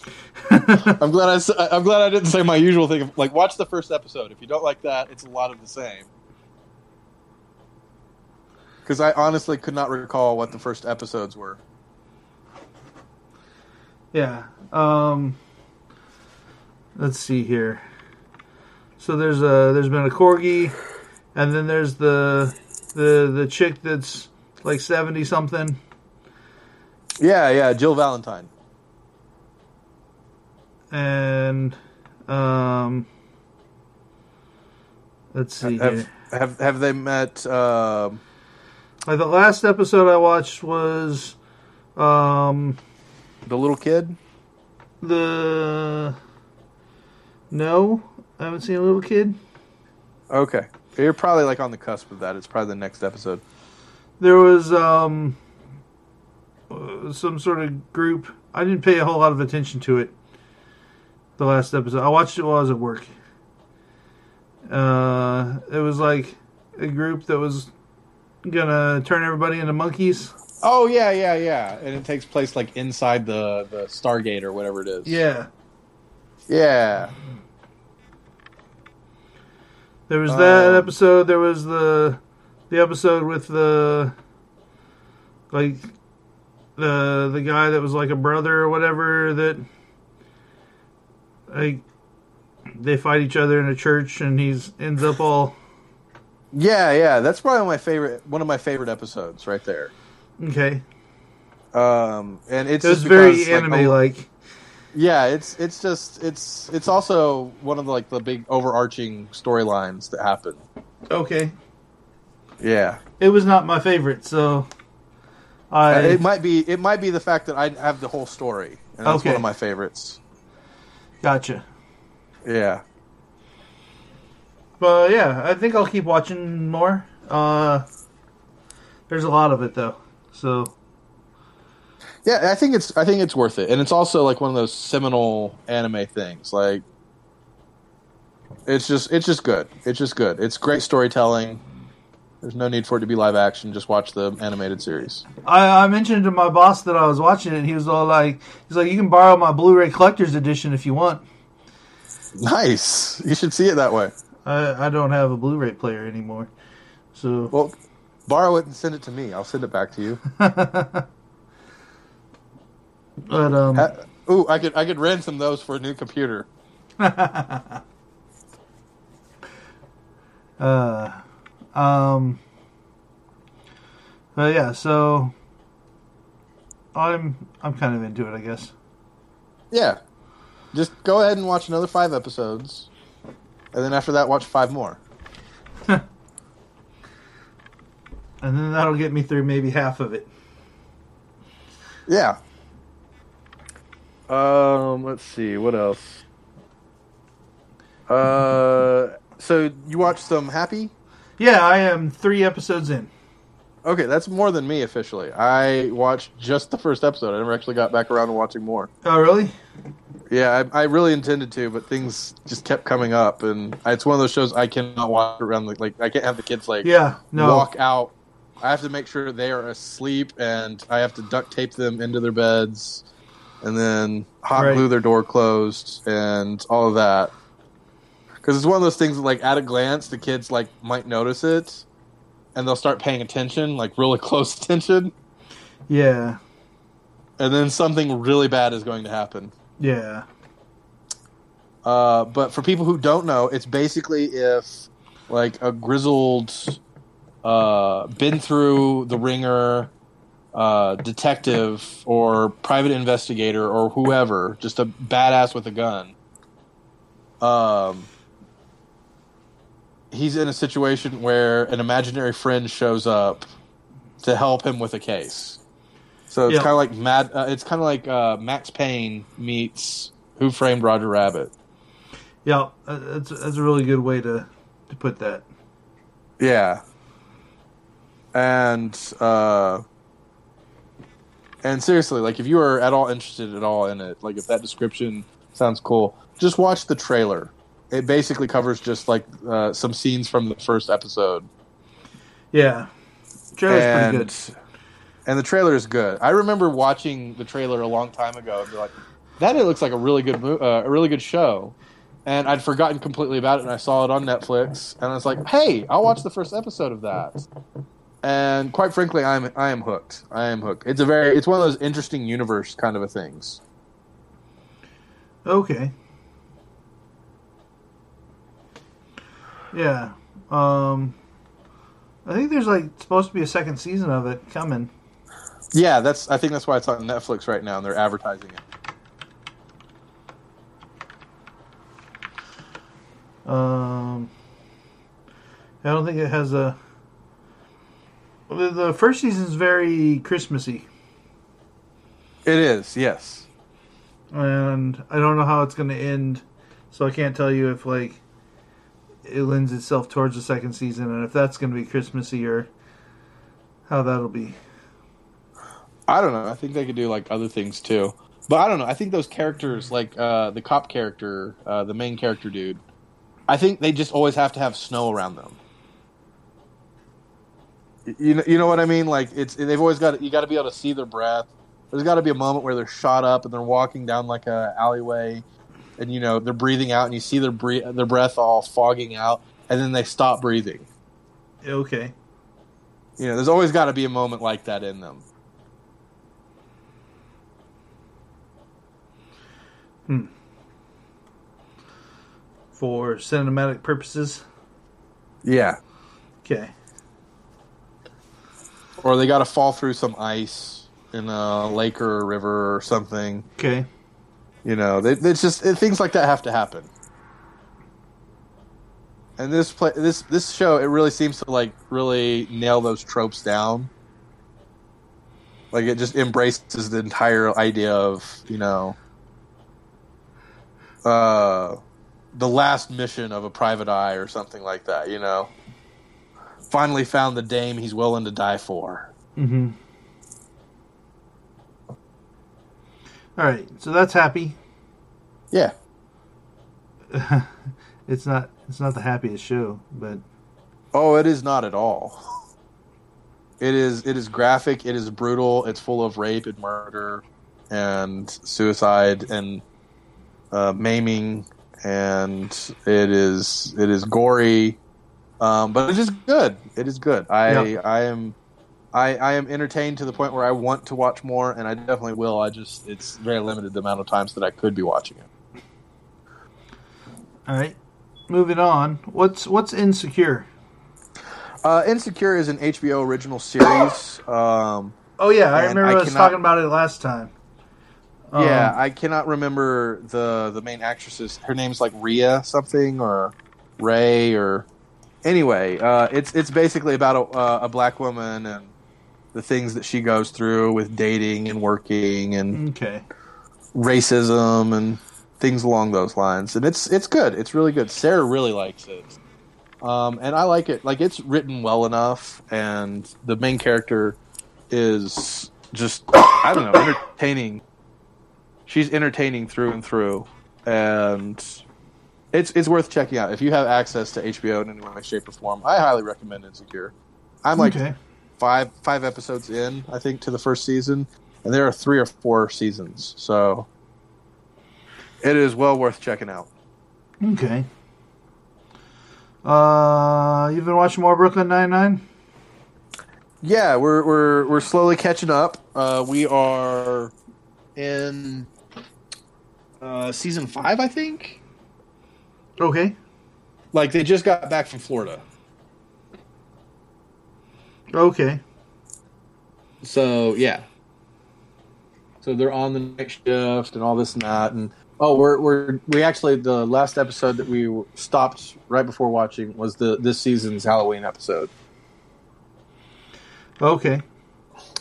I'm glad I I'm glad I didn't say my usual thing. Of, like, watch the first episode. If you don't like that, it's a lot of the same. Because I honestly could not recall what the first episodes were. Yeah. Um let's see here. So there's a there's been a corgi and then there's the the the chick that's like 70 something. Yeah, yeah, Jill Valentine. And um let's see here. Have have have they met? Um, Like the last episode I watched was um the little kid. the no, I haven't seen a little kid. Okay, you're probably like on the cusp of that. It's probably the next episode. There was um some sort of group. I didn't pay a whole lot of attention to it. The last episode, I watched it while I was at work. Uh, it was like a group that was gonna turn everybody into monkeys. Oh yeah, yeah, yeah. And it takes place like inside the the Stargate or whatever it is. Yeah, Yeah. there was that Um, episode. There was the the episode with the like the the guy that was like a brother or whatever that like they fight each other in a church and he's ends up all Yeah, yeah. That's probably my favorite one of my favorite episodes right there. Okay. Um and it's It was just very because, anime like. Yeah, it's it's just it's it's also one of the like the big overarching storylines that happen. Okay, Yeah. it was not my favorite, so I Uh, it might be it might be the fact that I have the whole story. And that's Okay. one of my favorites. gotcha. Yeah. But yeah, I think I'll keep watching more. Uh, there's a lot of it though, so Yeah, I think it's I think it's worth it, and it's also like one of those seminal anime things. Like, it's just it's just good. It's just good. It's great storytelling. There's no need for it to be live action. Just watch the animated series. I, I mentioned to my boss that I was watching it. and He was all like, "He's like, you can borrow my Blu-ray collector's edition if you want." Nice. You should see it that way. I I don't have a Blu-ray player anymore, so Well, borrow it and send it to me. I'll send it back to you. but um, Uh, ooh, I could I could ransom those for a new computer. uh, um, but yeah, so I'm I'm kind of into it, I guess. Yeah. Just go ahead and watch another five episodes, and then after that, watch five more. And then that'll get me through maybe half of it. Yeah. Um, let's see what else. Uh, so you watched some Happy? Yeah, I am three episodes in. Okay, that's more than me officially. I watched just the first episode. I never actually got back around to watching more. Oh, really? Yeah, I, I really intended to, but things just kept coming up, and it's one of those shows I cannot watch around. Like, like I can't have the kids like Yeah, no. walk out. I have to make sure they are asleep, and I have to duct tape them into their beds, and then hot Right. glue their door closed, and all of that. Because it's one of those things that, like, at a glance, the kids like might notice it, and they'll start paying attention, like really close attention, Yeah, and then something really bad is going to happen. yeah. Uh, but for people who don't know, it's basically if like a grizzled, uh, been through the ringer, uh, detective or private investigator or whoever, just a badass with a gun. Um, he's in a situation where an imaginary friend shows up to help him with a case. So it's Yeah. kind of like Mad. Uh, it's kind of like uh, Max Payne meets Who Framed Roger Rabbit. Yeah, uh, that's that's a really good way to to put that. Yeah. And uh and seriously, like if you are at all interested at all in it, like if that description sounds cool, just watch the trailer. It basically covers just like uh, some scenes from the first episode. Yeah, trailer's and, pretty good. And the trailer is good. I remember watching the trailer a long time ago and be like, "That it looks like a really good, mo- uh, a really good show." And I'd forgotten completely about it, and I saw it on Netflix, and I was like, "Hey, I'll watch the first episode of that." And quite frankly, I'm I am hooked. I am hooked. It's a very it's one of those interesting universe kind of a things. Okay. Yeah. Um, I think there's like supposed to be a second season of it coming. Yeah, that's I think that's why it's on Netflix right now, and they're advertising it. Um, I don't think it has a. The, the first season's very Christmassy, It is, yes. and I don't know how it's going to end, so I can't tell you if like it lends itself towards the second season, and if that's going to be Christmassy or how that'll be. I don't know. I think they could do like other things too. But I don't know. I think those characters, like uh, the cop character, uh, the main character dude, I think they just always have to have snow around them. You know, you know what I mean? Like it's they've always got you got to be able to see their breath. There's got to be a moment where they're shot up and they're walking down like a alleyway, and you know they're breathing out, and you see their bre- their breath all fogging out, and then they stop breathing. Okay. You know, there's always got to be a moment like that in them. Hmm. For cinematic purposes. Yeah. Okay. Or they got to fall through some ice in a lake or a river or something. Okay. You know, they, it's just it, things like that have to happen. And this play, this this show, it really seems to like really nail those tropes down. Like it just embraces the entire idea of you know, uh, the last mission of a private eye or something like that. You know, finally found the dame he's willing to die for. Mm-hmm. All right. So that's happy. Yeah. It's not. It's not the happiest show, but Oh, it is not at all. It is it is graphic, it is brutal, it's full of rape and murder and suicide and uh, maiming and it is it is gory. Um, but it is good. It is good. I Yeah. I am I, I am entertained to the point where I want to watch more and I definitely will. I just it's very limited the amount of times that I could be watching it. all right. Moving on. What's what's insecure? Uh, Insecure is an HBO original series. Um, Oh yeah, I remember I us cannot- talking about it last time. Um, yeah, I cannot remember the the main actress's. Her name's like Rhea something or Ray or anyway. Uh, it's it's basically about a, uh, a black woman and the things that she goes through with dating and working and Okay. racism and things along those lines. And it's it's good. It's really good. Sarah really likes it. Um, and I like it. Like it's written well enough, and the main character is just I don't know entertaining. She's entertaining through and through, and it's it's worth checking out if you have access to HBO in any way, shape, or form. I highly recommend Insecure. I'm like okay. five five episodes in, I think, to the first season, and there are three or four seasons, so it is well worth checking out. Okay. Uh, you've been watching more Brooklyn Nine Nine? Yeah, we're we're we're slowly catching up. Uh, we are in uh, season five, I think. Okay. Like they just got back from Florida, Okay. so yeah. So they're on the next shift and all this and that, and oh, we're we're we actually the last episode that we stopped right before watching was the this season's Halloween episode. Okay.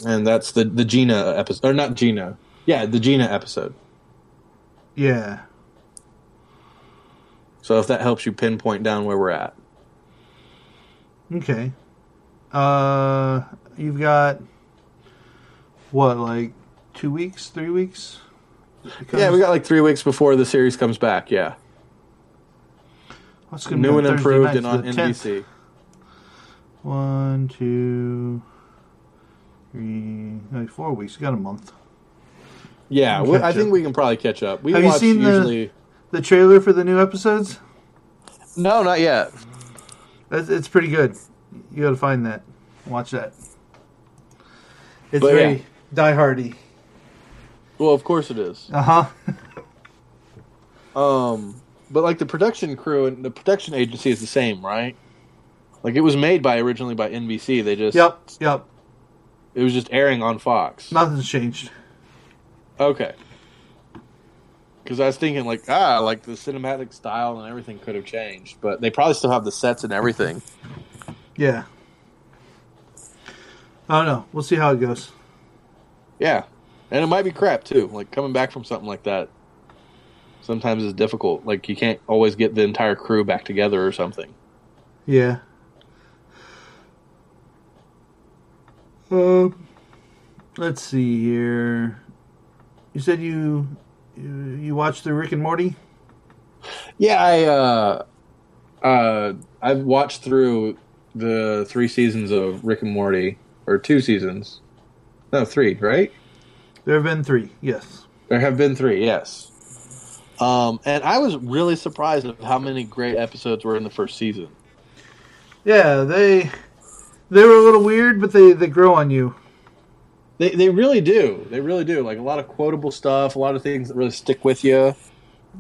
and that's the the Gina episode, or not Gina? Yeah, the Gina episode. Yeah. So if that helps you pinpoint down where we're at, Okay. Uh, you've got what, like two weeks, three weeks? yeah, we got like three weeks before the series comes back. Yeah, What's gonna new be and Thursday improved and on 10th? NBC. One, two, three, like four weeks. You got a month. Yeah, We'll I think up. we can probably catch up. We Have you watch seen usually. The trailer for the new episodes? No, not yet. It's, it's pretty good. You got to find that. Watch that. It's But very yeah. die-hardy. Well, of course it is. Uh huh. Um, but like the production crew and the production agency is the same, right? Like it was made by originally by NBC. They just yep. Yep. It was just airing on Fox. Nothing's changed. Okay. Because I was thinking, like, ah, like the cinematic style and everything could have changed, but they probably still have the sets and everything. Yeah. I don't know. We'll see how it goes. Yeah, and it might be crap too. Like coming back from something like that, sometimes is difficult. Like you can't always get the entire crew back together or something. Yeah. Um. Let's see here. You said you you, you watched the Rick and Morty. Yeah, I uh, uh, I've watched through the three seasons of Rick and Morty, or two seasons. No, three, right? There have been three. Yes. There have been three, yes. Um, and I was really surprised at how many great episodes were in the first season. Yeah, they they were a little weird, but they they grow on you. They they really do. They really do. Like a lot of quotable stuff, a lot of things that really stick with you.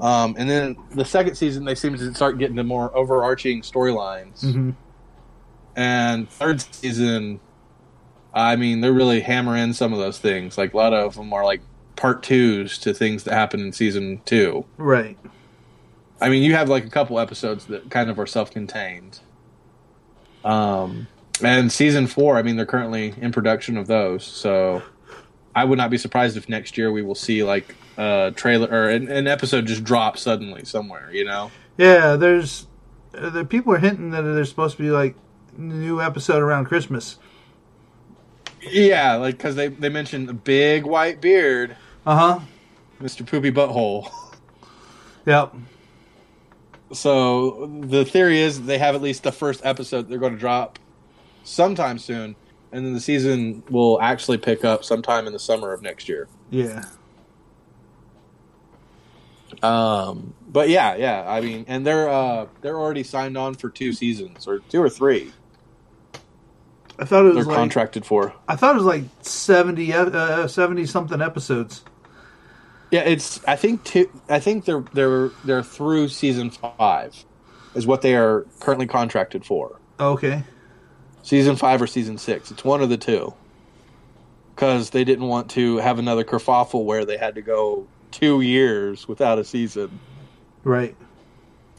Um, and then the second season, they seem to start getting to more overarching storylines. Mm-hmm. And third season, I mean, they're really hammering some of those things. Like a lot of them are like part twos to things that happen in season two. Right. I mean, you have like a couple episodes that kind of are self-contained. Um, and season four, I mean, they're currently in production of those, so I would not be surprised if next year we will see like a trailer or an, an episode just drop suddenly somewhere. You know? Yeah, there's uh, the people are hinting that there's supposed to be like new episode around Christmas. Yeah, like because they they mentioned the big white beard, Uh huh. Mister Poopy Butthole. Yep. So the theory is they have at least the first episode they're going to drop sometime soon, and then the season will actually pick up sometime in the summer of next year. Yeah. Um, but yeah, yeah, I mean, and they're uh, they're already signed on for two seasons or two or three. I thought it was like contracted for. I thought it was like 70 uh, 70 something episodes. Yeah, it's. I think two. I think they're they're they're through season five, is what they are currently contracted for. Okay. Season five or season six. It's one of the two. Because they didn't want to have another kerfuffle where they had to go two years without a season, Right.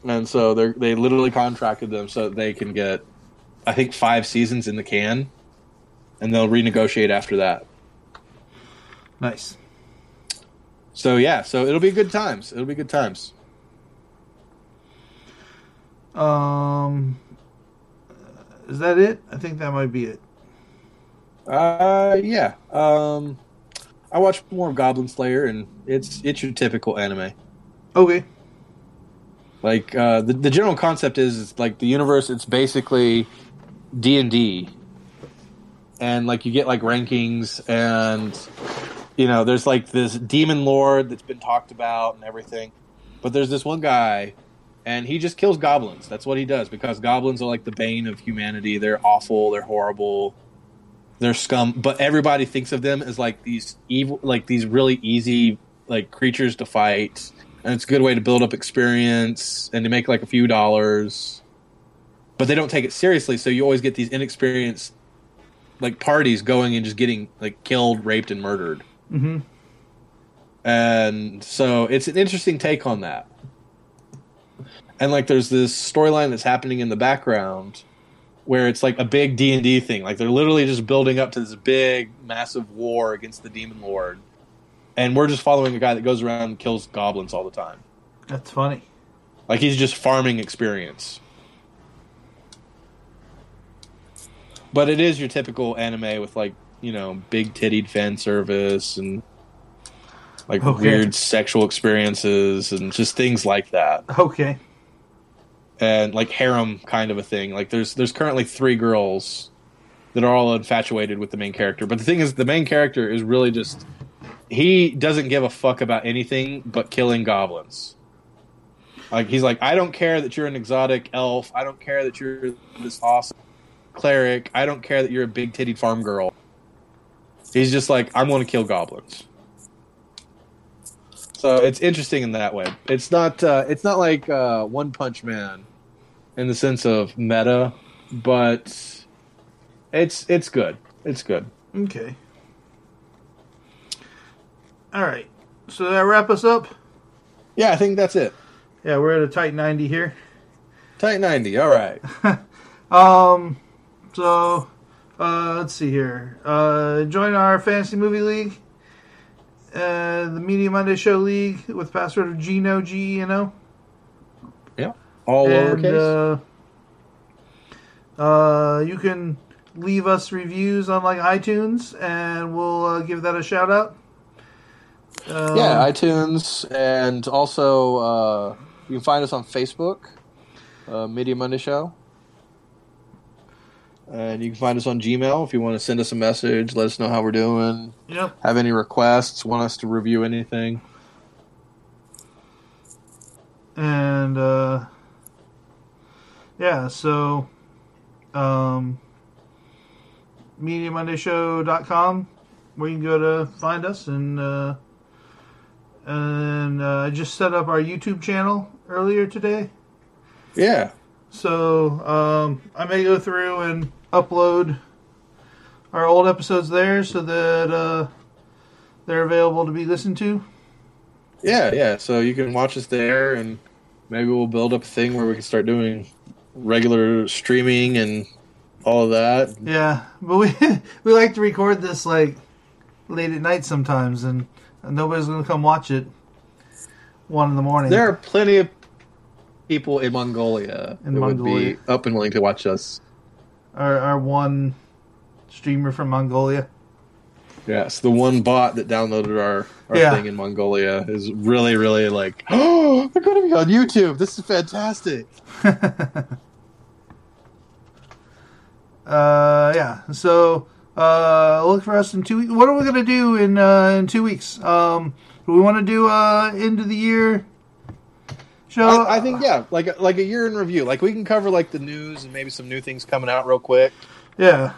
and so they they literally contracted them so that they can get, I think, five seasons in the can, and they'll renegotiate after that. Nice. So yeah, so it'll be good times. It'll be good times. Um is that it? I think that might be it. Uh, yeah. Um, I watched more of Goblin Slayer, and it's it's your typical anime. Okay. Like uh, the the general concept is, is like the universe. It's basically D and D, and like you get like rankings, and you know there's like this demon lord that's been talked about and everything, but there's this one guy, and he just kills goblins. That's what he does because goblins are like the bane of humanity. They're awful. They're horrible. They're scum. But everybody thinks of them as like these evil, like these really easy like creatures to fight and it's a good way to build up experience and to make like a few dollars. But they don't take it seriously, so you always get these inexperienced like parties going and just getting like killed, raped, and murdered. Mm-hmm. And so it's an interesting take on that. And like there's this storyline that's happening in the background where it's like a big D&D thing. Like they're literally just building up to this big massive war against the demon lord. And we're just following a guy that goes around and kills goblins all the time. That's funny. Like he's just farming experience. But it is your typical anime with like, you know, big tittied fan service and like Okay. weird sexual experiences and just things like that. Okay. And like harem kind of a thing. Like there's there's currently three girls that are all infatuated with the main character. But the thing is the main character is really just he doesn't give a fuck about anything but killing goblins. Like he's like, I don't care that you're an exotic elf. I don't care that you're this awesome cleric. I don't care that you're a big titty farm girl. He's just like, I'm going to kill goblins. So it's interesting in that way. It's not. Uh, it's not like uh, One Punch Man, in the sense of meta, but it's it's good. It's good. Okay. All right. So that wrap us up? Yeah, I think that's it. Yeah, we're at a tight 90 here. Tight ninety. All right. Um, so uh, let's see here. Uh, join our fantasy movie league, uh, the Media Monday Show League with password of Geno G E N O. Yeah. All and lowercase. uh, uh, you can leave us reviews on like iTunes, and we'll uh, give that a shout out. Um, yeah, iTunes, and also uh, you can find us on Facebook, uh, Media Monday Show. And you can find us on Gmail if you want to send us a message, let us know how we're doing, Yep. have any requests, want us to review anything. and uh, yeah, so um, MediaMondayShow.com, where you can go to find us, and uh, and uh, I just set up our YouTube channel earlier today, Yeah. so um, I may go through and upload our old episodes there, so that uh, they're available to be listened to. Yeah, yeah. So you can watch us there, and maybe we'll build up a thing where we can start doing regular streaming and all of that. Yeah, but we we like to record this like late at night sometimes, and nobody's gonna come watch it one in the morning. There are plenty of people in Mongolia In that would be up and willing to watch us. our our one streamer from Mongolia. Yes, the one bot that downloaded our, our Yeah. thing in Mongolia is really, really like, oh, they're going to be on YouTube. This is fantastic. Uh, yeah. So uh, look for us in two weeks. What are we gonna do in uh, in two weeks? Um, do we want to do uh end of the year show? I, I think yeah, like like a year in review. Like we can cover like the news and maybe some new things coming out real quick, Yeah.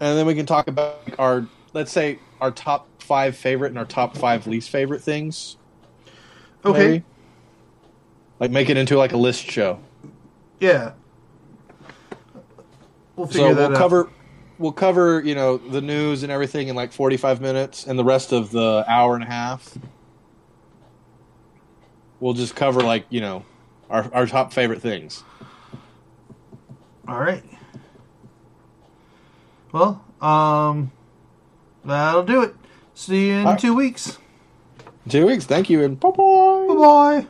and then we can talk about our let's say our top five favorite and our top five least favorite things. Okay. maybe. Like make it into like a list show. Yeah. We'll figure it out. so that we'll out. cover we'll cover you know the news and everything in like 45 minutes and the rest of the hour and a half we'll just cover like you know our, our top favorite things All right. Well, um, that'll do it. See you in right. two weeks. two weeks thank you and bye bye Bye bye.